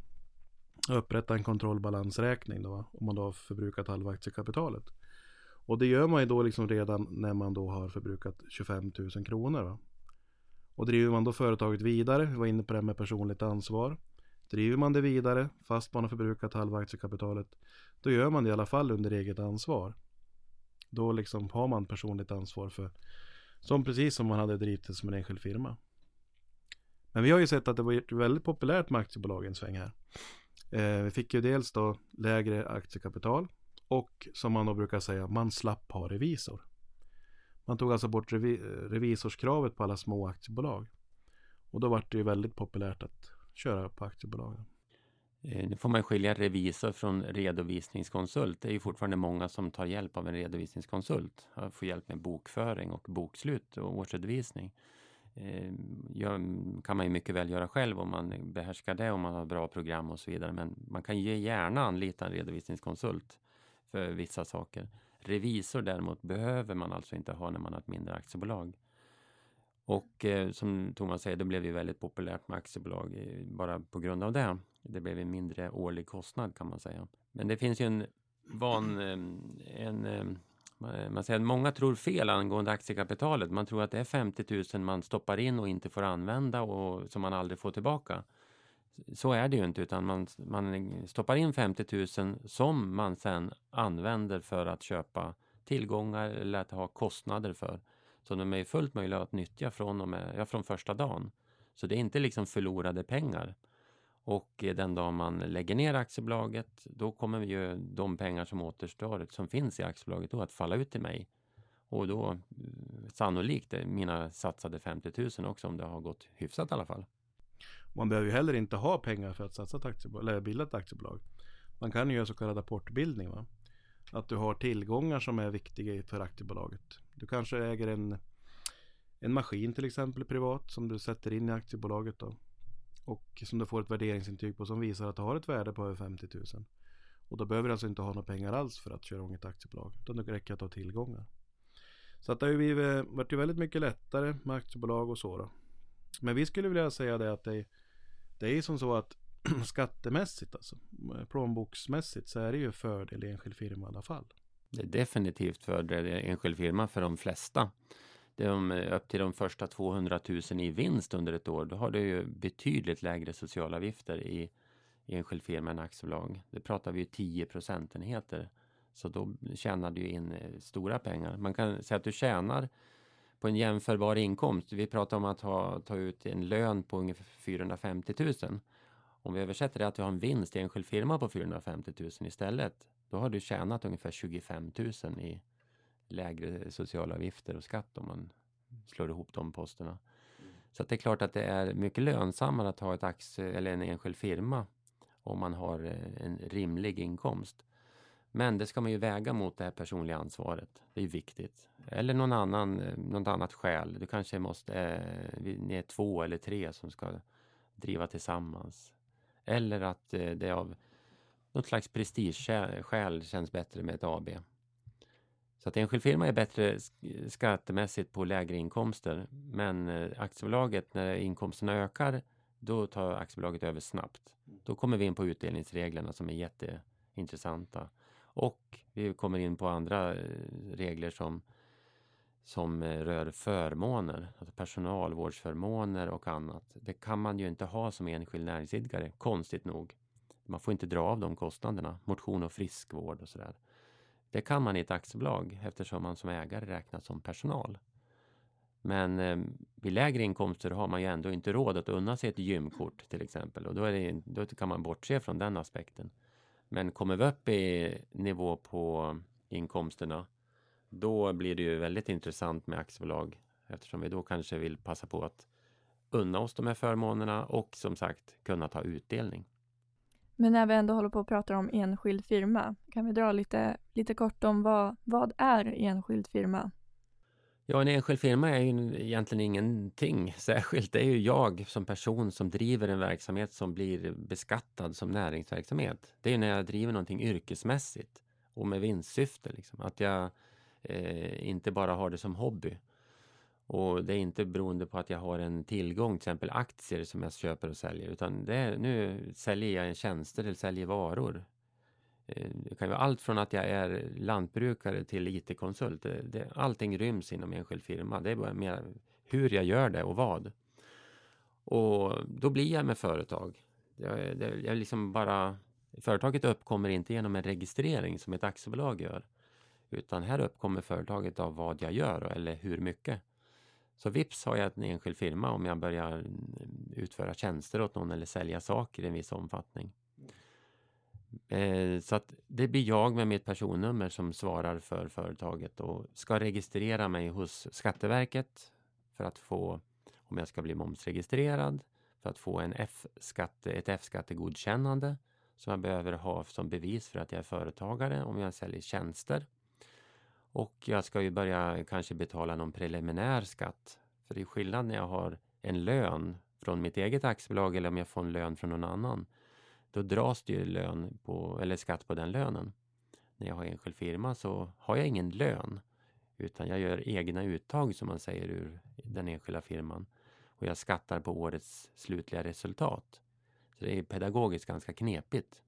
upprätta en kontrollbalansräkning då, om man då har förbrukat halva aktiekapitalet. Och det gör man ju då liksom redan när man då har förbrukat 25 000 kronor. Va? Och driver man då företaget vidare, vi var inne på det här med personligt ansvar. Driver man det vidare fast man har förbrukat halva aktiekapitalet, då gör man det i alla fall under eget ansvar. Då liksom har man personligt ansvar för, som precis som man hade drivit det som en enskild firma. Men vi har ju sett att det var väldigt populärt med aktiebolag en sväng här. Eh, vi fick ju dels då lägre aktiekapital och som man då brukar säga, man slapp ha revisor. Man tog alltså bort revi revisorskravet på alla små aktiebolag. Och då var det ju väldigt populärt att köra på aktiebolagen. Eh, nu får man skilja revisor från redovisningskonsult. Det är ju fortfarande många som tar hjälp av en redovisningskonsult. Får hjälp med bokföring och bokslut och årsredovisning. Eh, kan man ju mycket väl göra själv om man behärskar det, om man har bra program och så vidare. Men man kan ju gärna anlita en redovisningskonsult för vissa saker. Revisor däremot behöver man alltså inte ha när man har ett mindre aktiebolag. Och eh, som Thomas säger, det blev ju väldigt populärt med aktiebolag eh, bara på grund av det. Det blev en mindre årlig kostnad kan man säga. Men det finns ju en van, eh, en, en, Eh, man säger att många tror fel angående aktiekapitalet. Man tror att det är 50 000 man stoppar in och inte får använda och som man aldrig får tillbaka. Så är det ju inte utan man, man stoppar in 50 000 som man sen använder för att köpa tillgångar eller att ha kostnader för. Så de är fullt möjliga att nyttja från, och med, ja, från första dagen. Så det är inte liksom förlorade pengar. Och eh, den dag man lägger ner aktiebolaget, då kommer ju de pengar som återstår, som finns i aktiebolaget, då att falla ut till mig. Och då eh, sannolikt eh, mina satsade 50 000 också, om det har gått hyfsat i alla fall. Man behöver ju heller inte ha pengar för att satsa ett aktiebolag, eller bilda ett aktiebolag. Man kan ju göra så kallad apportbildning. Va? Att du har tillgångar som är viktiga för aktiebolaget. Du kanske äger en, en maskin till exempel privat som du sätter in i aktiebolaget. Då. Och som du får ett värderingsintyg på som visar att du har ett värde på över 50 000. Och då behöver du alltså inte ha några pengar alls för att köra igång ett aktiebolag. Utan det räcker att ha tillgångar. Så att det har ju eh, varit väldigt mycket lättare med aktiebolag och så då. Men vi skulle vilja säga det att det, det är som så att skattemässigt, alltså eh, plånboksmässigt så är det ju fördel i enskild firma i alla fall. Det är definitivt fördel i enskild firma för de flesta de, eh, upp till de första 200 000 i vinst under ett år, då har du ju betydligt lägre socialavgifter i, enskild firma än aktiebolag. Det pratar vi ju 10 procentenheter. Så då tjänar du in eh, stora pengar. Man kan säga att du tjänar på en jämförbar inkomst. Vi pratar om att ha, ta ut en lön på ungefär 450 000. Om vi översätter det att du har en vinst i enskild firma på 450 000 istället, då har du tjänat ungefär 25 000 i lägre sociala avgifter och skatt om man slår ihop de posterna. Mm. Så det är klart att det är mycket lönsammare att ha ett aktie eller en enskild firma om man har eh, en rimlig inkomst. Men det ska man ju väga mot det här personliga ansvaret. Det är viktigt. Eller någon annan, eh, något annat skäl. Du kanske måste, eh, ni är två eller tre som ska driva tillsammans. Eller att eh, det av något slags prestigeskäl känns bättre med ett AB. Så att enskild firma är bättre skattemässigt på lägre inkomster. Men eh, aktiebolaget, när inkomsterna ökar, då tar aktiebolaget över snabbt. Då kommer vi in på utdelningsreglerna som är jätteintressanta. Och vi kommer in på andra eh, regler som, som eh, rör förmåner, alltså personalvårdsförmåner och annat. Det kan man ju inte ha som enskild näringsidkare, konstigt nog. Man får inte dra av de kostnaderna, motion och friskvård och sådär. Det kan man i ett aktiebolag eftersom man som ägare räknas som personal. Men eh, vid lägre inkomster har man ju ändå inte råd att unna sig ett gymkort till exempel och då, det, då kan man bortse från den aspekten. Men kommer vi upp i nivå på inkomsterna då blir det ju väldigt intressant med aktiebolag eftersom vi då kanske vill passa på att unna oss de här förmånerna och som sagt kunna ta utdelning. Men när vi ändå håller på att prata om enskild firma, kan vi dra lite, lite kort om vad, vad är enskild firma? Ja, en enskild firma är ju egentligen ingenting särskilt. Det är ju jag som person som driver en verksamhet som blir beskattad som näringsverksamhet. Det är när jag driver någonting yrkesmässigt och med vinstsyfte. Liksom. Att jag eh, inte bara har det som hobby. Och det är inte beroende på att jag har en tillgång, till exempel aktier som jag köper och säljer, utan det är, nu säljer jag tjänster eller säljer varor. Eh, det kan vara allt från att jag är lantbrukare till IT-konsult. Det, allting ryms inom enskild firma. Det är bara mer hur jag gör det och vad. Och då blir jag med företag. Jag, det, jag liksom bara, företaget uppkommer inte genom en registrering som ett aktiebolag gör. Utan här uppkommer företaget av vad jag gör eller hur mycket. Så vips har jag en enskild firma om jag börjar mm, utföra tjänster åt någon eller sälja saker i en viss omfattning. Eh, så att det blir jag med mitt personnummer som svarar för företaget och ska registrera mig hos Skatteverket för att få, om jag ska bli momsregistrerad, för att få en F-skatte, ett F-skattegodkännande som jag behöver ha som bevis för att jag är företagare om jag säljer tjänster. Och jag ska ju börja kanske betala någon preliminär skatt. För det är skillnad när jag har en lön från mitt eget aktiebolag eller om jag får en lön från någon annan. Då dras det ju lön på, eller skatt på den lönen. När jag har enskild firma så har jag ingen lön. Utan jag gör egna uttag som man säger ur den enskilda firman. Och jag skattar på årets slutliga resultat. Så det är pedagogiskt ganska knepigt.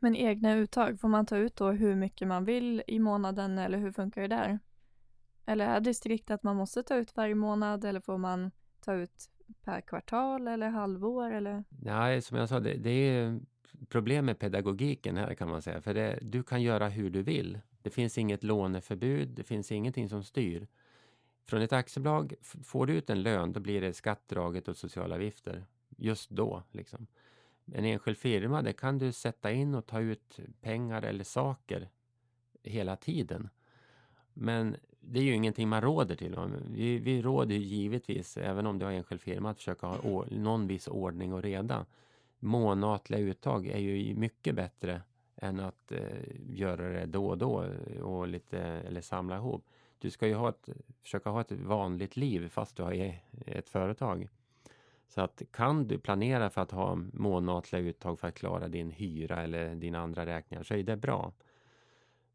Men egna uttag, får man ta ut då hur mycket man vill i månaden eller hur funkar det där? Eller är det strikt att man måste ta ut varje månad eller får man ta ut per kvartal eller halvår eller? Nej, som jag sa, det, det är problem med pedagogiken här kan man säga. För det, du kan göra hur du vill. Det finns inget låneförbud, det finns ingenting som styr. Från ett aktiebolag, får du ut en lön, då blir det skattdraget och sociala avgifter. Just då, liksom. En enskild firma, det kan du sätta in och ta ut pengar eller saker hela tiden. Men det är ju ingenting man råder till. Vi, vi råder givetvis, även om du har enskild firma, att försöka ha någon viss ordning och reda. Månatliga uttag är ju mycket bättre än att eh, göra det då och då eh, och lite, eller samla ihop. Du ska ju ha ett, försöka ha ett vanligt liv fast du har ett företag. Så att kan du planera för att ha månatliga uttag för att klara din hyra eller dina andra räkningar så är det bra.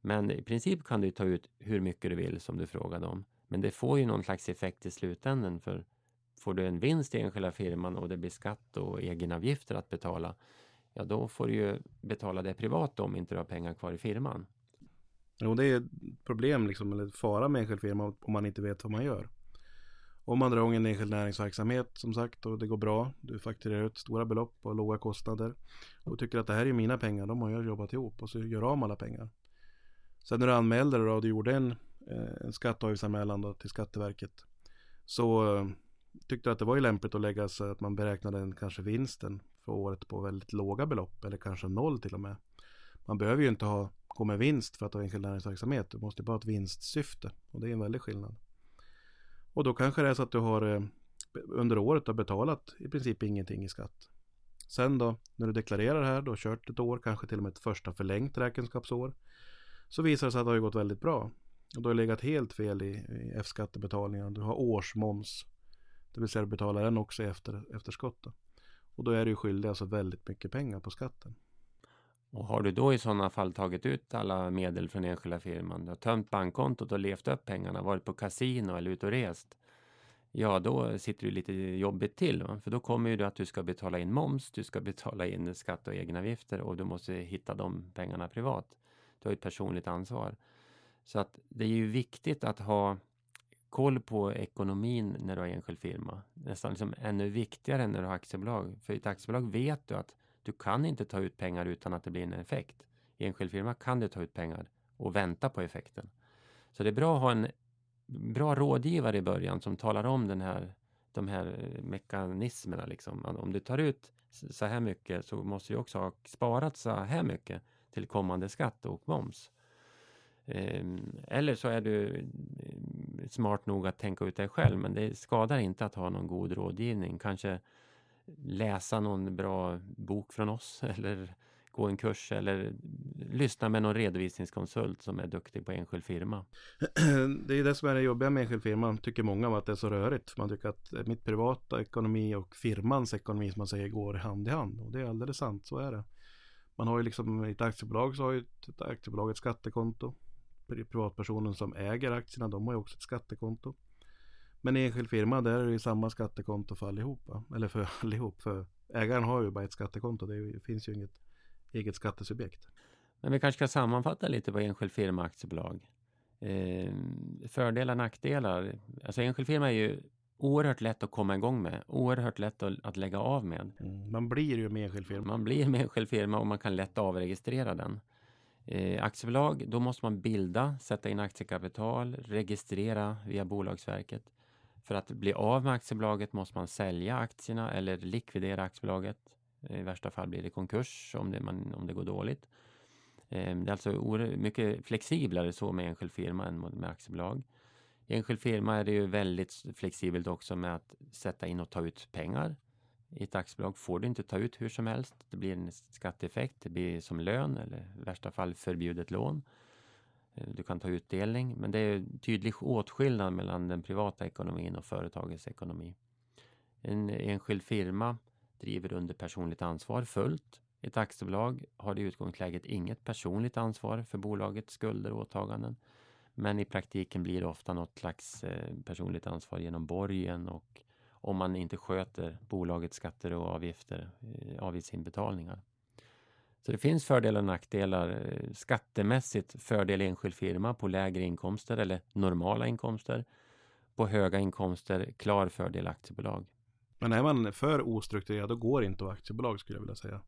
Men i princip kan du ta ut hur mycket du vill som du frågade om. Men det får ju någon slags effekt i slutändan för får du en vinst i enskilda firman och det blir skatt och egenavgifter att betala, ja då får du ju betala det privat om inte du har pengar kvar i firman. Jo, det är ett problem liksom, eller fara med enskild firma om man inte vet vad man gör. Om man drar en enskild näringsverksamhet som sagt och det går bra, du fakturerar ut stora belopp och låga kostnader och tycker att det här är mina pengar, de har jag jobbat ihop och så gör av alla pengar. Sen när du anmälde dig och du gjorde en, eh, en skatteavgiftsanmälan till Skatteverket så eh, tyckte du att det var ju lämpligt att lägga så att man beräknade en, kanske vinsten för året på väldigt låga belopp eller kanske noll till och med. Man behöver ju inte ha, gå med vinst för att ha enskild näringsverksamhet. Du måste bara ha ett vinstsyfte och det är en väldig skillnad. Och då kanske det är så att du har eh, under året har betalat i princip ingenting i skatt. Sen då när du deklarerar här, du har kört ett år, kanske till och med ett första förlängt räkenskapsår. Så visar det sig att det har gått väldigt bra. Och du har legat helt fel i, i F-skattebetalningen. Du har årsmoms. Det vill säga du betalar den också efter, efterskott. Då. Och då är du skyldig alltså väldigt mycket pengar på skatten. Och har du då i sådana fall tagit ut alla medel från enskilda firman, du har tömt bankkontot och levt upp pengarna, varit på kasino eller ute och rest, ja då sitter du lite jobbigt till. Va? För då kommer ju det att du ska betala in moms, du ska betala in skatt och egenavgifter och du måste hitta de pengarna privat. Du har ett personligt ansvar. Så att det är ju viktigt att ha koll på ekonomin när du har enskild firma. Nästan liksom ännu viktigare när du har aktiebolag. För i ett aktiebolag vet du att du kan inte ta ut pengar utan att det blir en effekt. I enskild firma kan du ta ut pengar och vänta på effekten. Så det är bra att ha en bra rådgivare i början som talar om den här, de här mekanismerna. Liksom. Om du tar ut så här mycket så måste du också ha sparat så här mycket till kommande skatt och moms. Ehm, eller så är du eh, smart nog att tänka ut det själv, men det skadar inte att ha någon god rådgivning. Kanske läsa någon bra bok från oss eller gå en kurs eller lyssna med någon redovisningskonsult som är duktig på enskild firma. Det är det som är det jobbiga med enskild firma, tycker många, att det är så rörigt. Man tycker att mitt privata ekonomi och firmans ekonomi, som man säger, går hand i hand. Och det är alldeles sant, så är det. Man har ju liksom i ett aktiebolag så har ju ett aktiebolag ett skattekonto. Privatpersonen som äger aktierna, de har ju också ett skattekonto. Men i enskild firma, där är det ju samma skattekonto för allihopa. Eller för allihop. För ägaren har ju bara ett skattekonto. Det finns ju inget eget skattesubjekt. Men vi kanske ska sammanfatta lite på enskild firma aktiebolag. Eh, fördelar nackdelar. Alltså enskild firma är ju oerhört lätt att komma igång med. Oerhört lätt att, att lägga av med. Mm, man blir ju med enskild firma. Man blir med enskild firma och man kan lätt avregistrera den. Eh, aktiebolag, då måste man bilda, sätta in aktiekapital, registrera via Bolagsverket. För att bli av med aktiebolaget måste man sälja aktierna eller likvidera aktiebolaget. I värsta fall blir det konkurs om det, man, om det går dåligt. Ehm, det är alltså mycket flexiblare så med enskild firma än med aktiebolag. I enskild firma är det ju väldigt flexibelt också med att sätta in och ta ut pengar. I ett aktiebolag får du inte ta ut hur som helst. Det blir en skatteeffekt. Det blir som lön eller i värsta fall förbjudet lån. Eh, du kan ta utdelning, men det är tydlig åtskillnad mellan den privata ekonomin och företagets ekonomi. En enskild firma driver under personligt ansvar fullt. Ett aktiebolag har i utgångsläget inget personligt ansvar för bolagets skulder och åtaganden. Men i praktiken blir det ofta något slags eh, personligt ansvar genom borgen och om man inte sköter bolagets skatter och avgifter, eh, avgiftsinbetalningar. Så det finns fördelar och nackdelar. Eh, skattemässigt fördel enskild firma på lägre inkomster eller normala inkomster. På höga inkomster klar fördel aktiebolag. Men är man för ostrukturerad då går det inte att aktiebolag skulle jag vilja säga.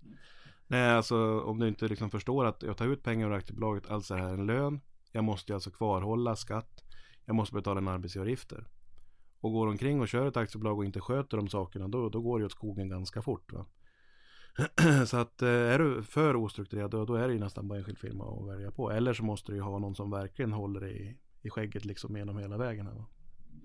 Nej, alltså om du inte liksom förstår att jag tar ut pengar ur aktiebolaget, alltså är det här en lön. Jag måste alltså kvarhålla skatt. Jag måste betala en arbetsgivaravgifter. Och går omkring och kör ett aktiebolag och inte sköter de sakerna, då, då går det åt skogen ganska fort. Va? så att eh, är du för ostrukturerad då, då är det ju nästan bara enskild firma att välja på. Eller så måste du ju ha någon som verkligen håller dig i, i skägget liksom genom hela vägen. Här,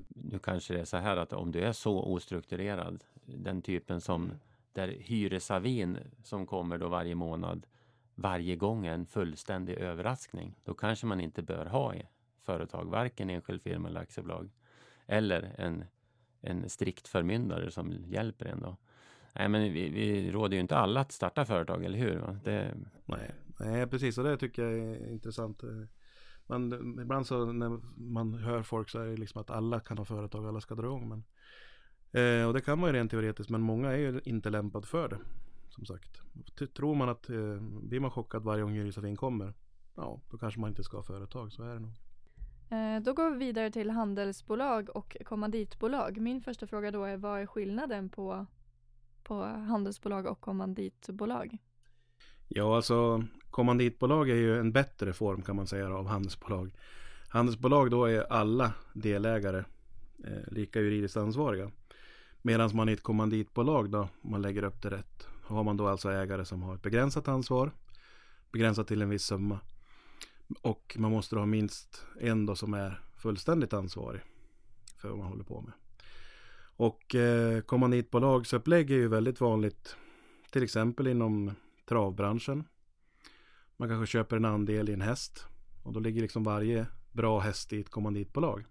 Nu kanske det är så här att om du är så ostrukturerad, den typen som där hyresavin som kommer då varje månad varje gång är en fullständig överraskning. Då kanske man inte bör ha i företag, varken enskild firma eller aktiebolag. Eller en, en strikt förmyndare som hjälper en då. Nej, men vi, vi råder ju inte alla att starta företag, eller hur? Det... Nej, nej, precis. Och det tycker jag är intressant. Men ibland så när man hör folk så är det liksom att alla kan ha företag, alla ska dra igång. Men, eh, och det kan man ju rent teoretiskt, men många är ju inte lämpade för det. Som sagt. Tror man att eh, blir man chockad varje gång Josefin kommer, ja, då kanske man inte ska ha företag. Så är det nog. Eh, då går vi vidare till handelsbolag och kommanditbolag. Min första fråga då är vad är skillnaden på på handelsbolag och kommanditbolag? Ja, alltså kommanditbolag är ju en bättre form kan man säga av handelsbolag. Handelsbolag då är alla delägare eh, lika juridiskt ansvariga. Medan man i ett kommanditbolag då, om man lägger upp det rätt, har man då alltså ägare som har ett begränsat ansvar, begränsat till en viss summa. Och man måste då ha minst en då som är fullständigt ansvarig för vad man håller på med. Och eh, kommanditbolagsupplägg är ju väldigt vanligt till exempel inom travbranschen. Man kanske köper en andel i en häst och då ligger liksom varje bra häst i ett kommanditbolag.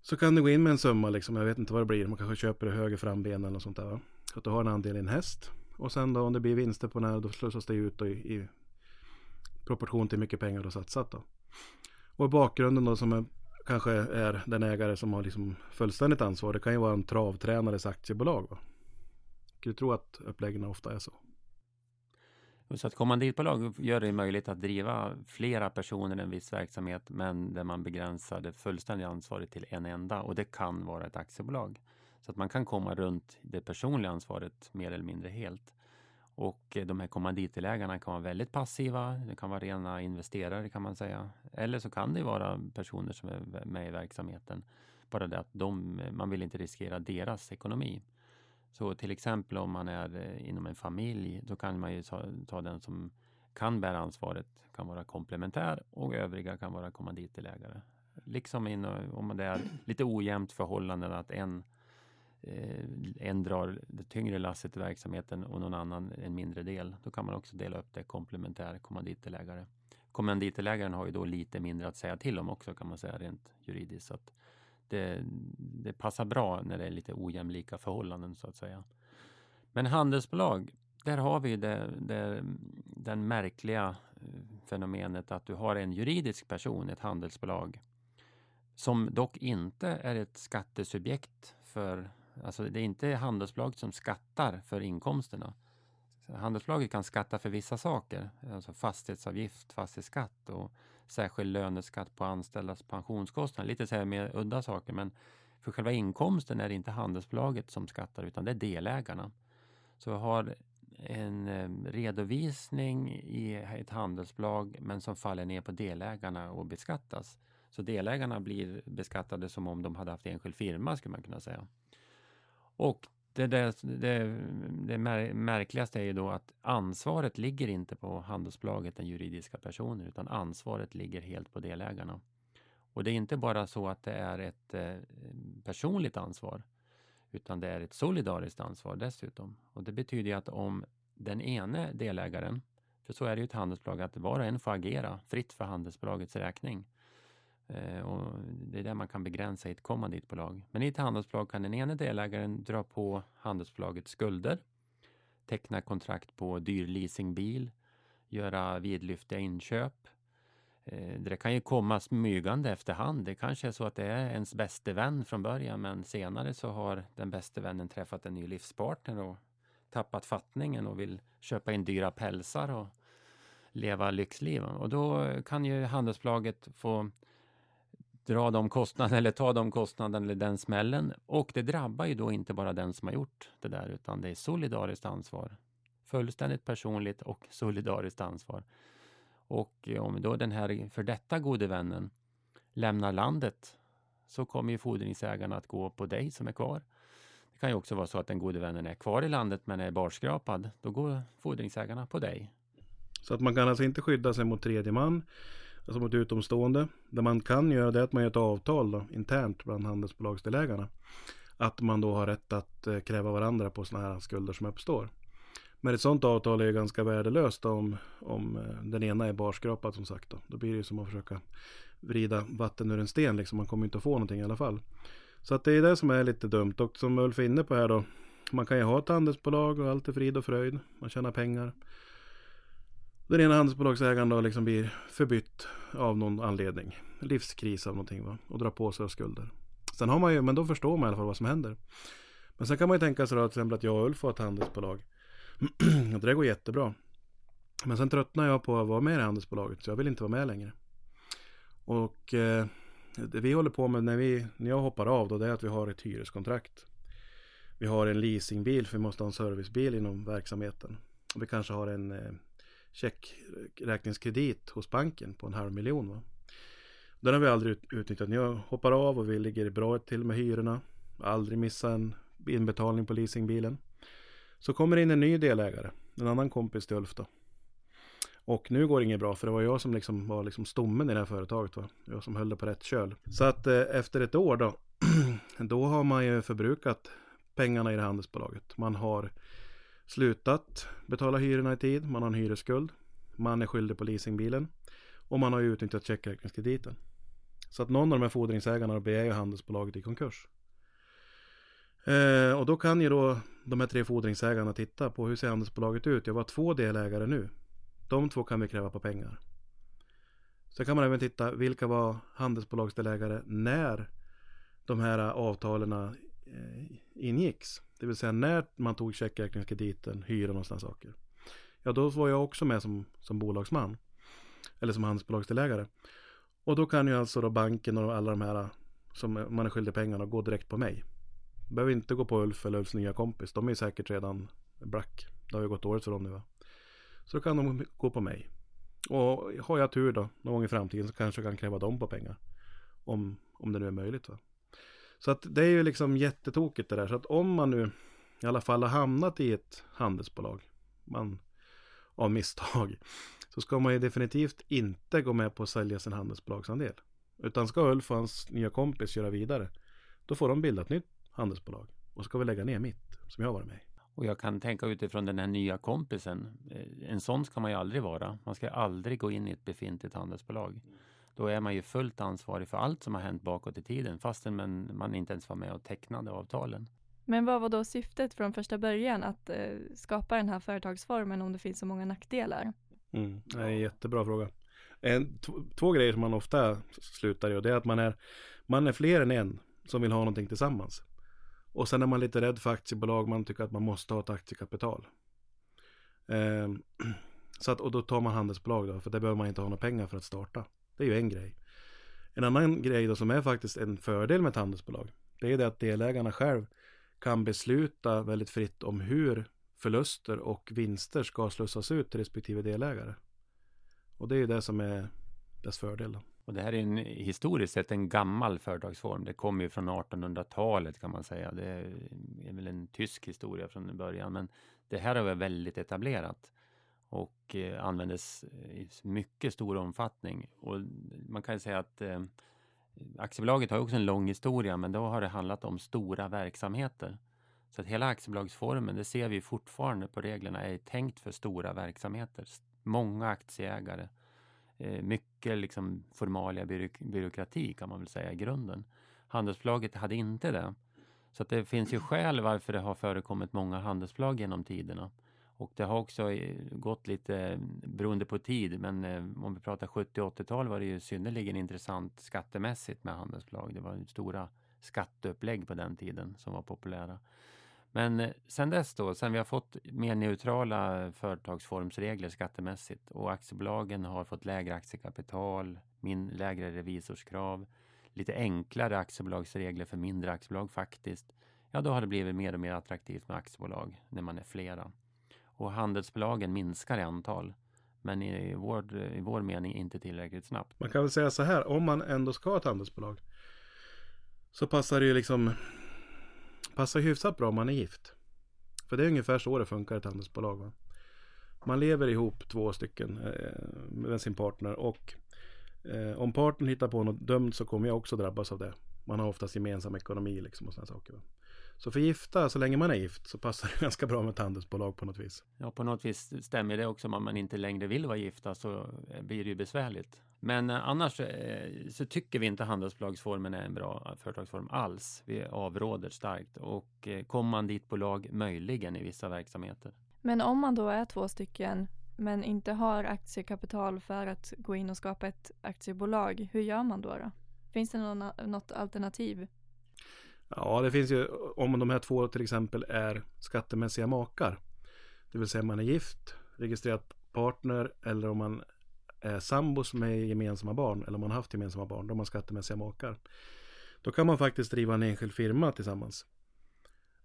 Så kan du gå in med en summa liksom, jag vet inte vad det blir, man kanske köper det höger framben eller något sånt där. Så att du har en andel i en häst Och sen då om det blir vinster på den här då slussas det ut då i, i proportion till hur mycket pengar du har satsat då. Och bakgrunden då som är, kanske är den ägare som har liksom fullständigt ansvar. Det kan ju vara en travtränares aktiebolag. Va? Jag tror att uppläggen ofta är så. Så att kommanditbolag gör det möjligt att driva flera personer i en viss verksamhet men där man begränsar det fullständiga ansvaret till en enda och det kan vara ett aktiebolag. Så att man kan komma runt det personliga ansvaret mer eller mindre helt. Och eh, de här kommanditelägarna kan vara väldigt passiva. Det kan vara rena investerare kan man säga. Eller så kan det vara personer som är med i verksamheten. Bara det att de, eh, man vill inte riskera deras ekonomi. Så till exempel om man är eh, inom en familj, då kan man ju ta, ta den som kan bära ansvaret, kan vara komplementär och övriga kan vara kommanditelägare. Liksom in, om det är lite ojämnt förhållanden att en, Eh, en drar det tyngre lasset i verksamheten och någon annan en mindre del. Då kan man också dela upp det komplementär kommanditdelägare. Kommanditdelägaren har ju då lite mindre att säga till om också kan man säga rent juridiskt. Så att det, det passar bra när det är lite ojämlika förhållanden så att säga. Men handelsbolag, där har vi det, det, den märkliga eh, fenomenet att du har en juridisk person, ett handelsbolag, som dock inte är ett skattesubjekt för, alltså det är inte handelsbolaget som skattar för inkomsterna. Handelsbolaget kan skatta för vissa saker, alltså fastighetsavgift, fastighetsskatt och särskild löneskatt på anställdas pensionskostnader. Lite så här mer udda saker men för själva inkomsten är det inte handelsbolaget som skattar utan det är delägarna. Så vi har en eh, redovisning i ett handelsbolag men som faller ner på delägarna och beskattas. Så delägarna blir beskattade som om de hade haft enskild firma skulle man kunna säga. Och det, det, det, det märkligaste är ju då att ansvaret ligger inte på handelsbolaget, den juridiska personen, utan ansvaret ligger helt på delägarna. Och det är inte bara så att det är ett eh, personligt ansvar, utan det är ett solidariskt ansvar dessutom. Och det betyder att om den ene delägaren, för så är det ju ett handelsbolag, att var och en får agera fritt för handelsbolagets räkning. Eh, och det är där man kan begränsa i ett kommanditbolag. Men i ett handelsbolag kan den ene delägaren dra på handelsbolagets skulder, teckna kontrakt på dyr leasingbil, göra vidlyftiga inköp. Eh, det kan ju komma smygande efterhand. Det kanske är så att det är ens bäste vän från början men senare så har den bäste vännen träffat en ny livspartner och tappat fattningen och vill köpa in dyra pälsar och leva lyxliv. Och då kan ju handelsbolaget få dra de kostnaderna eller ta de kostnaderna eller den smällen. Och det drabbar ju då inte bara den som har gjort det där utan det är solidariskt ansvar. Fullständigt personligt och solidariskt ansvar. Och om då den här för detta gode vännen lämnar landet så kommer ju fordringsägarna att gå på dig som är kvar. Det kan ju också vara så att den gode vännen är kvar i landet men är barskrapad. Då går fordringsägarna på dig. Så att man kan alltså inte skydda sig mot tredje man alltså mot utomstående. Det man kan göra det är att man gör ett avtal då, internt bland handelsbolagsdelägarna. Att man då har rätt att eh, kräva varandra på sådana här skulder som uppstår. Men ett sådant avtal är ju ganska värdelöst om, om eh, den ena är barskrapad som sagt. Då. då blir det ju som att försöka vrida vatten ur en sten liksom. Man kommer inte att få någonting i alla fall. Så att det är det som är lite dumt. Och som Ulf är inne på här då. Man kan ju ha ett handelsbolag och allt är frid och fröjd. Man tjänar pengar. Den ena handelsbolagsägaren då liksom blir förbytt av någon anledning. Livskris av någonting va. Och drar på sig skulder. Sen har man ju, men då förstår man i alla fall vad som händer. Men sen kan man ju tänka sig då till exempel att jag och Ulf har ett handelsbolag. det går jättebra. Men sen tröttnar jag på att vara med i handelsbolaget så jag vill inte vara med längre. Och eh, det vi håller på med när, vi, när jag hoppar av då det är att vi har ett hyreskontrakt. Vi har en leasingbil för vi måste ha en servicebil inom verksamheten. Och vi kanske har en eh, checkräkningskredit hos banken på en halv miljon. Va? Den har vi aldrig utnyttjat. Jag hoppar av och vi ligger bra till med hyrorna. Aldrig missa en inbetalning på leasingbilen. Så kommer in en ny delägare. En annan kompis till Ulf då. Och nu går det inget bra för det var jag som liksom var liksom stommen i det här företaget. Va? Jag som höll det på rätt köl. Så att eh, efter ett år då. då har man ju förbrukat pengarna i det handelsbolaget. Man har slutat betala hyrorna i tid. Man har en hyresskuld. Man är skyldig på leasingbilen. Och man har ju utnyttjat checkräkningskrediten. Så att någon av de här fordringsägarna begär ju handelsbolaget i konkurs. Eh, och då kan ju då de här tre fordringsägarna titta på hur ser handelsbolaget ut? Jag var två delägare nu. De två kan vi kräva på pengar. Sen kan man även titta vilka var handelsbolagsdelägare när de här avtalen Eh, ingicks. Det vill säga när man tog checkräkningskrediten, hyran och sådana saker. Ja, då var jag också med som, som bolagsman. Eller som handelsbolagsdelägare. Och då kan ju alltså då banken och alla de här eh, som man är skyldig pengarna gå direkt på mig. Behöver inte gå på Ulf eller Ulfs nya kompis. De är säkert redan black. Det har ju gått dåligt för dem nu va. Så då kan de gå på mig. Och har jag tur då, någon gång i framtiden så kanske jag kan kräva dem på pengar. Om, om det nu är möjligt va. Så att det är ju liksom jättetokigt det där. Så att om man nu i alla fall har hamnat i ett handelsbolag. Man av misstag. Så ska man ju definitivt inte gå med på att sälja sin handelsbolagsandel. Utan ska Ulf och hans nya kompis köra vidare. Då får de bilda ett nytt handelsbolag. Och så ska vi lägga ner mitt som jag har varit med i. Och jag kan tänka utifrån den här nya kompisen. Eh, en sån ska man ju aldrig vara. Man ska aldrig gå in i ett befintligt handelsbolag. Då är man ju fullt ansvarig för allt som har hänt bakåt i tiden fastän man, man inte ens var med och tecknade avtalen. Men vad var då syftet från första början att eh, skapa den här företagsformen om det finns så många nackdelar? Mm, det är en jättebra fråga. En, två, två grejer som man ofta slutar i och det är att man är, man är fler än en som vill ha någonting tillsammans. Och sen är man lite rädd för aktiebolag, man tycker att man måste ha ett aktiekapital. Eh, så att, och då tar man handelsbolag då, för det behöver man inte ha några pengar för att starta. Det är ju en grej. En annan grej då som är faktiskt en fördel med ett handelsbolag, det är det att delägarna själv kan besluta väldigt fritt om hur förluster och vinster ska slussas ut till respektive delägare. Och det är ju det som är dess fördel. Då. Och det här är en, historiskt sett en gammal företagsform. Det kommer ju från 1800-talet kan man säga. Det är väl en tysk historia från början, men det här har varit väldigt etablerat och eh, användes i mycket stor omfattning. Och man kan ju säga att eh, aktiebolaget har också en lång historia, men då har det handlat om stora verksamheter. Så att hela aktiebolagsformen, det ser vi fortfarande på reglerna, är tänkt för stora verksamheter. Många aktieägare. Eh, mycket liksom formalia byråk byråkrati kan man väl säga i grunden. Handelsbolaget hade inte det. Så att det finns ju skäl varför det har förekommit många handelsbolag genom tiderna. Och det har också eh, gått lite mm, beroende på tid, men eh, om vi pratar 70 80-tal var det ju synnerligen intressant skattemässigt med handelsbolag. Det var stora skatteupplägg på den tiden som var populära. Men eh, sen dess då, sen vi har fått mer neutrala företagsformsregler skattemässigt och aktiebolagen har fått lägre aktiekapital, min, lägre revisorskrav, lite enklare aktiebolagsregler för mindre aktiebolag faktiskt. Ja, då har det blivit mer och mer attraktivt med aktiebolag när man är flera. Och handelsbolagen minskar i antal. Men i vår, i vår mening inte tillräckligt snabbt. Man kan väl säga så här, om man ändå ska ha ett handelsbolag. Så passar det ju liksom Passar hyfsat bra om man är gift. För det är ungefär så det funkar i ett handelsbolag. Va? Man lever ihop två stycken eh, med sin partner och eh, om partnern hittar på något dumt så kommer jag också drabbas av det. Man har oftast gemensam ekonomi liksom och sådana saker. Va? Så för gifta, så länge man är gift, så passar det ganska bra med ett handelsbolag på något vis. Ja, på något vis stämmer det också. Om man inte längre vill vara gifta så blir det ju besvärligt. Men eh, annars eh, så tycker vi inte handelsbolagsformen är en bra företagsform alls. Vi avråder starkt och eh, kommanditbolag möjligen i vissa verksamheter. Men om man då är två stycken men inte har aktiekapital för att gå in och skapa ett aktiebolag, hur gör man då? då? Finns det någon, något alternativ? Ja, det finns ju om de här två till exempel är skattemässiga makar. Det vill säga man är gift, registrerat partner eller om man är sambos med gemensamma barn eller om man haft gemensamma barn, de har skattemässiga makar. Då kan man faktiskt driva en enskild firma tillsammans.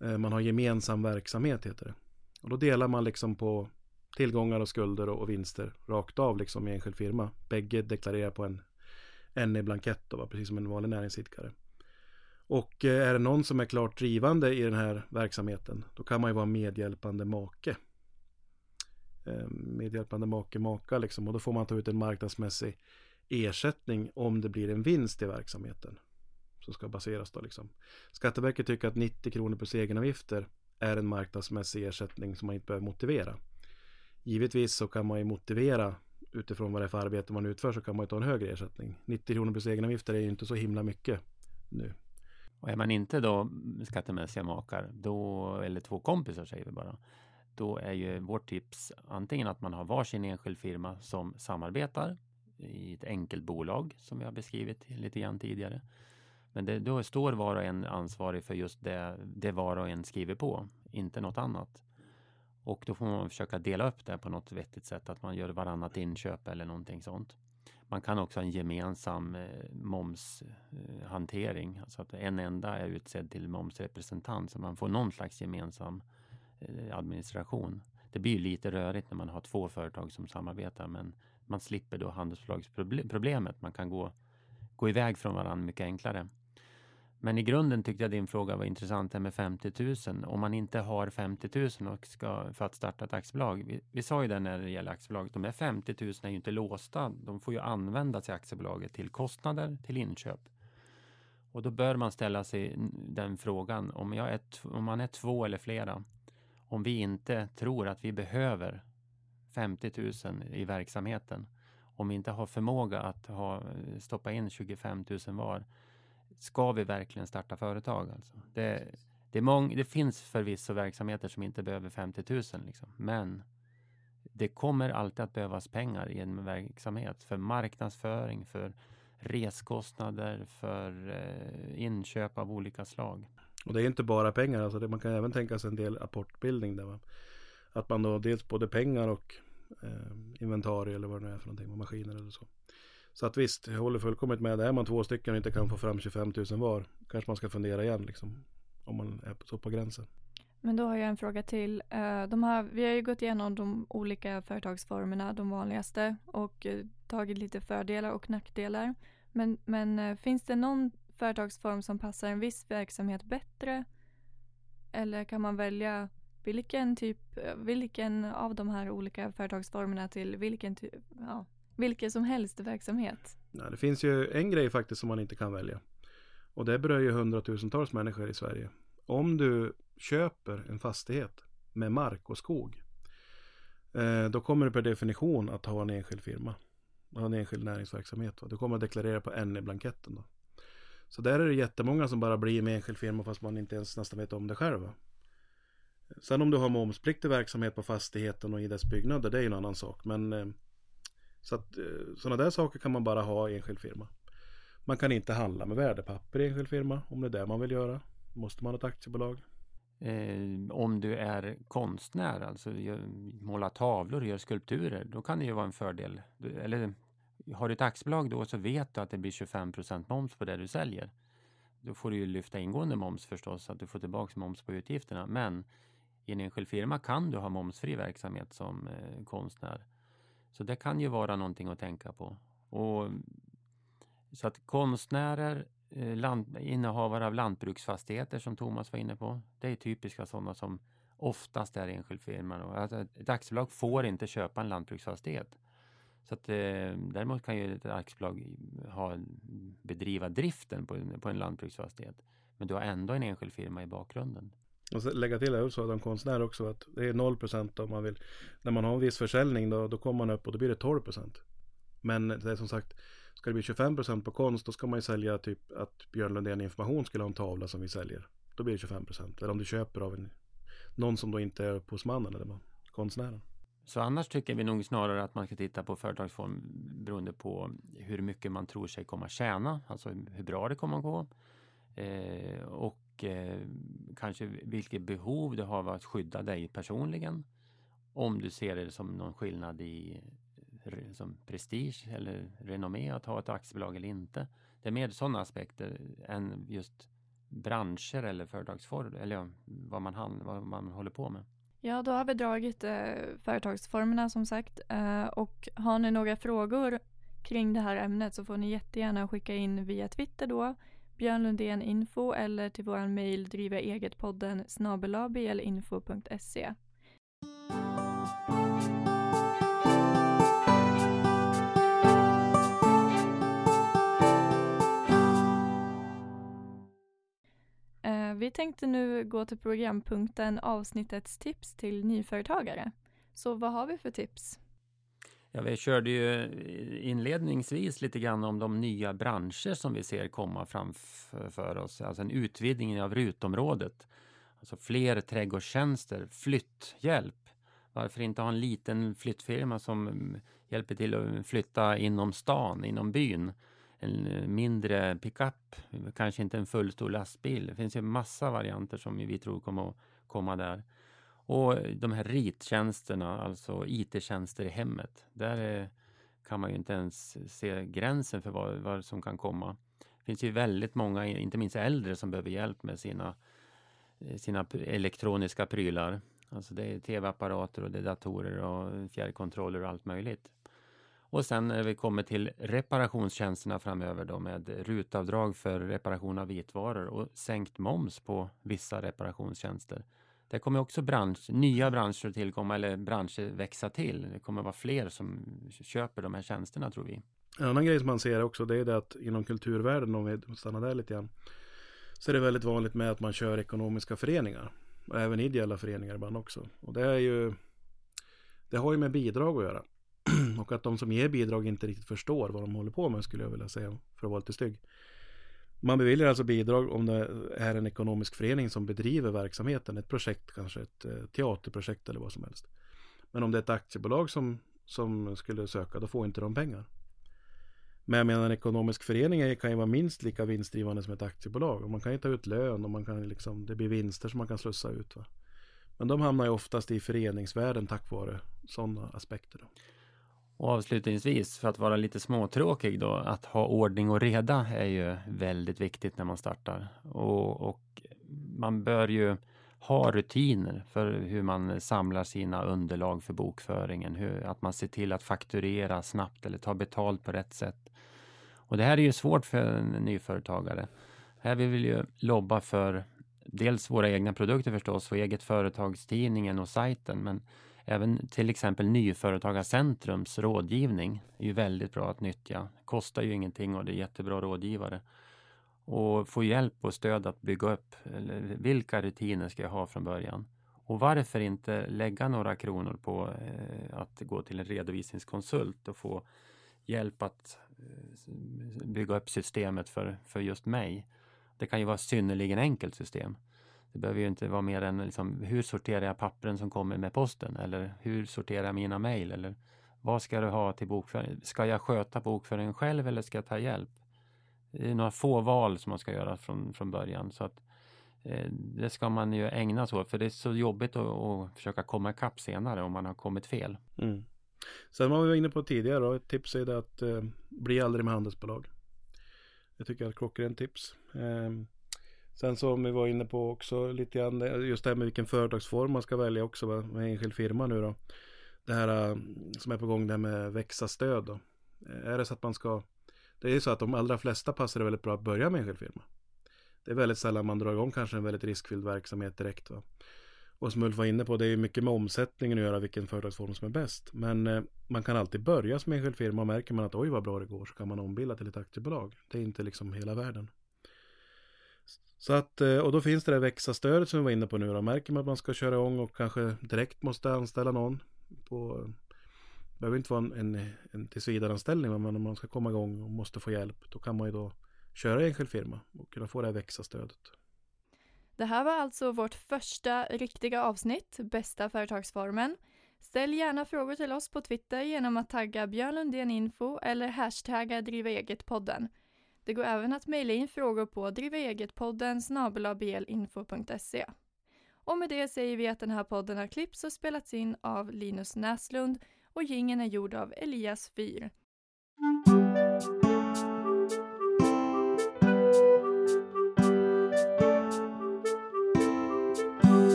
Eh, man har gemensam verksamhet heter det. Och då delar man liksom på tillgångar och skulder och vinster rakt av liksom i enskild firma. Bägge deklarerar på en NE-blankett då, precis som en vanlig näringsidkare. Och eh, är det någon som är klart drivande i den här verksamheten, då kan man ju vara medhjälpande make. Eh, medhjälpande make, maka liksom. Och då får man ta ut en marknadsmässig ersättning om det blir en vinst i verksamheten. Som ska baseras då liksom. Skatteverket tycker att 90 kronor plus egenavgifter är en marknadsmässig ersättning som man inte behöver motivera. Givetvis så kan man ju motivera utifrån vad det är för arbete man utför så kan man ju ta en högre ersättning. 90 kronor plus egenavgifter är ju inte så himla mycket nu. Och är man inte då skattemässiga makar, då, eller två kompisar säger vi bara, då är ju vårt tips antingen att man har varsin enskild firma som samarbetar i ett enkelt bolag som vi har beskrivit lite grann tidigare. Men det, då står var och en ansvarig för just det, det var och en skriver på, inte något annat. Och då får man försöka dela upp det på något vettigt sätt, att man gör varannat inköp eller någonting sånt. Man kan också ha en gemensam eh, momshantering, alltså att en enda är utsedd till momsrepresentant så man får någon slags gemensam eh, administration. Det blir ju lite rörigt när man har två företag som samarbetar men man slipper då handelsbolagsproblemet. Man kan gå, gå iväg från varandra mycket enklare. Men i grunden tyckte jag din fråga var intressant det med 50 000. Om man inte har 50 000 och ska, för att starta ett aktiebolag. Vi, vi sa ju det när det gäller aktiebolaget. De här 50 000 är ju inte låsta. De får ju användas i aktiebolaget till kostnader, till inköp. Och då bör man ställa sig den frågan. Om, jag är, om man är två eller flera. Om vi inte tror att vi behöver 50 000 i verksamheten. Om vi inte har förmåga att ha, stoppa in 25 000 var ska vi verkligen starta företag? Alltså? Det, det, är mång, det finns förvisso verksamheter som inte behöver 50 000, liksom. men det kommer alltid att behövas pengar i en verksamhet för marknadsföring, för reskostnader, för eh, inköp av olika slag. Och det är inte bara pengar, alltså det, man kan även tänka sig en del apportbildning där man, att man då dels både pengar och eh, inventarier eller vad det nu är för någonting, maskiner eller så. Så att visst, jag håller fullkomligt med. Är man två stycken och inte kan få fram 25 000 var, kanske man ska fundera igen liksom. Om man är så på gränsen. Men då har jag en fråga till. Eh, de här, vi har ju gått igenom de olika företagsformerna, de vanligaste, och eh, tagit lite fördelar och nackdelar. Men, men eh, finns det någon företagsform som passar en viss verksamhet bättre? Eller kan man välja vilken typ, vilken av de här olika företagsformerna till vilken typ, ja, vilken som helst verksamhet. Nej, det finns ju en grej faktiskt som man inte kan välja. Och det berör ju hundratusentals människor i Sverige. Om du köper en fastighet med mark och skog. Eh, då kommer du per definition att ha en enskild firma. Ha en enskild näringsverksamhet. Du kommer att deklarera på NE-blanketten. Då. Så där är det jättemånga som bara blir med enskild firma fast man inte ens nästan vet om det själv. Sen om du har momspliktig verksamhet på fastigheten och i dess byggnader, det är ju en annan sak. Men eh, så att eh, sådana där saker kan man bara ha i enskild firma. Man kan inte handla med värdepapper i enskild firma om det är det man vill göra. Måste man ha ett aktiebolag. Eh, om du är konstnär, alltså målar tavlor och gör skulpturer, då kan det ju vara en fördel. Du, eller har du ett aktiebolag då så vet du att det blir 25% moms på det du säljer. Då får du ju lyfta ingående moms förstås, så att du får tillbaka moms på utgifterna. Men i en enskild firma kan du ha momsfri verksamhet som eh, konstnär. Så det kan ju vara någonting att tänka på. Och, så att konstnärer, eh, land, innehavare av lantbruksfastigheter som Thomas var inne på, det är typiska sådana som oftast är enskild firma. Alltså ett aktiebolag får inte köpa en lantbruksfastighet. Så att, eh, däremot kan ju ett aktiebolag ha, bedriva driften på, på en lantbruksfastighet. Men du har ändå en enskild firma i bakgrunden. Och så lägga till det så de konstnär också att det är 0% om man vill. När man har en viss försäljning då, då kommer man upp och då blir det 12%. Men det är som sagt, ska det bli 25% på konst då ska man ju sälja typ att Björn Lundén Information skulle ha en tavla som vi säljer. Då blir det 25%. Eller om du köper av en, någon som då inte är upphovsmannen eller konstnären. Så annars tycker vi nog snarare att man ska titta på företagsform beroende på hur mycket man tror sig komma tjäna, alltså hur bra det kommer att gå. Eh, och och eh, kanske vilket behov du har av att skydda dig personligen. Om du ser det som någon skillnad i eh, som prestige eller renommé att ha ett aktiebolag eller inte. Det är mer sådana aspekter än just branscher eller företagsform eller mm, vad man, vad man håller på med. Ja, då har vi dragit eh, företagsformerna som sagt eh, och har ni några frågor kring det här ämnet så får ni jättegärna skicka in via Twitter då Björn Lundén Info eller till vår mejl driva eget-podden snabelavblinfo.se. Eh, vi tänkte nu gå till programpunkten avsnittets tips till nyföretagare. Så vad har vi för tips? Ja, vi körde ju eh, inledningsvis lite grann om de nya branscher som vi ser komma framför oss, alltså en utvidgning av rutområdet. Alltså fler trädgårdstjänster, flytthjälp. Varför inte ha en liten flyttfirma som mm, hjälper till att flytta inom stan, inom byn? En eh, mindre pickup, kanske inte en fullstor lastbil. Det finns ju massa varianter som vi tror kommer att komma där. Och de här rittjänsterna, alltså IT-tjänster i hemmet, där kan man ju inte ens se gränsen för vad, vad som kan komma. Det finns ju väldigt många, inte minst äldre, som behöver hjälp med sina, eh, sina elektroniska prylar. Alltså det är tv-apparater och det är datorer och fjärrkontroller och allt möjligt. Och sen när vi kommer till reparationstjänsterna framöver då med rutavdrag för reparation av vitvaror och sänkt moms på vissa reparationstjänster. Det kommer också bransch, nya branscher tillkomma eller branscher växa till. Det kommer vara fler som köper de här tjänsterna tror vi. En annan grej som man ser också det är det att inom kulturvärlden, om vi stannar där lite grann, så är det väldigt vanligt med att man kör ekonomiska föreningar. Och även ideella föreningar ibland också. Och det är ju, det har ju med bidrag att göra. och att de som ger bidrag inte riktigt förstår vad de håller på med skulle jag vilja säga, för att vara lite stygg. Man beviljar alltså bidrag om det är en ekonomisk förening som bedriver verksamheten, ett projekt kanske, ett eh, teaterprojekt eller vad som helst. Men om det är ett aktiebolag som, som skulle söka, då får inte de pengar. Men jag menar en ekonomisk förening kan ju vara minst lika vinstdrivande som ett aktiebolag. Och man kan ju ta ut lön och man kan liksom, det blir vinster som man kan slussa ut. Va? Men de hamnar ju oftast i föreningsvärlden tack vare sådana aspekter. Då. Och avslutningsvis, för att vara lite småtråkig då, att ha ordning och reda är ju väldigt viktigt när man startar. Och, och man bör ju ha rutiner för hur man samlar sina underlag för bokföringen. Hur, att man ser till att fakturera snabbt eller ta betalt på rätt sätt. Och det här är ju svårt för en nyföretagare. Här vill vi ju lobba för dels våra egna produkter förstås, och eget företagstidningen och sajten, men Även till exempel Nyföretagarcentrums rådgivning är ju väldigt bra att nyttja. Kostar ju ingenting och det är jättebra rådgivare. Och få hjälp och stöd att bygga upp eller vilka rutiner ska jag ha från början. Och varför inte lägga några kronor på eh, att gå till en redovisningskonsult och få hjälp att eh, bygga upp systemet för, för just mig. Det kan ju vara ett synnerligen enkelt system. Det behöver ju inte vara mer än liksom, hur sorterar jag pappren som kommer med posten? Eller hur sorterar jag mina mejl? Eller vad ska du ha till bokföring? Ska jag sköta bokföringen själv eller ska jag ta hjälp? Det är några få val som man ska göra från, från början. Så att, eh, det ska man ju ägna sig åt för det är så jobbigt att, att försöka komma ikapp senare om man har kommit fel. Mm. Sen var vi inne på tidigare då, ett tips är det att eh, bli aldrig med handelsbolag. Det tycker jag är ett klockrent tips. Eh, Sen som vi var inne på också lite grann, just det här med vilken företagsform man ska välja också med enskild firma nu då. Det här äh, som är på gång, det här med växa-stöd då. Eh, är det så att man ska, det är ju så att de allra flesta passar det väldigt bra att börja med enskild firma. Det är väldigt sällan man drar igång kanske en väldigt riskfylld verksamhet direkt. Va? Och som Ulf var inne på, det är ju mycket med omsättningen att göra vilken företagsform som är bäst. Men eh, man kan alltid börja som enskild firma och märker man att oj vad bra det går så kan man ombilda till ett aktiebolag. Det är inte liksom hela världen. Så att, eh, och då finns det där växa-stödet som vi var inne på nu då. Märker man att man ska köra igång och kanske direkt måste anställa någon på det behöver inte vara en, en, en tillsvidareanställning men om man ska komma igång och måste få hjälp då kan man ju då köra enskild firma och kunna få det här växa-stödet. Det här var alltså vårt första riktiga avsnitt, Bästa företagsformen. Ställ gärna frågor till oss på Twitter genom att tagga Björn Lundén Info eller hashtagga Driva Eget-podden. Det går även att mejla in frågor på drivaegetpodden snabelablinfo.se. Och med det säger vi att den här podden har klippts och spelats in av Linus Näslund och gingen är gjord av Elias Fyr.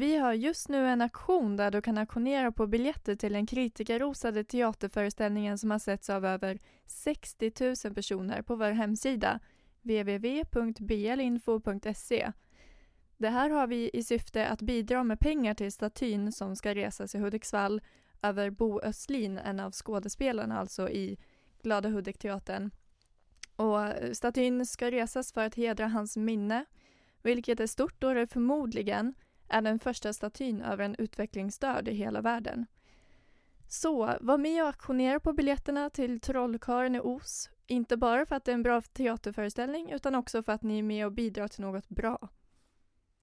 Vi har just nu en aktion där du kan auktionera på biljetter till den kritikerrosade teaterföreställningen som har setts av över 60 000 personer på vår hemsida www.blinfo.se. Det här har vi i syfte att bidra med pengar till statyn som ska resas i Hudiksvall över Bo Östlin, en av skådespelarna alltså i Glada Hudik-teatern. Och statyn ska resas för att hedra hans minne, vilket är stort då det förmodligen är den första statyn över en utvecklingsstörd i hela världen. Så var med och auktionera på biljetterna till Trollkarlen i Os. Inte bara för att det är en bra teaterföreställning utan också för att ni är med och bidrar till något bra.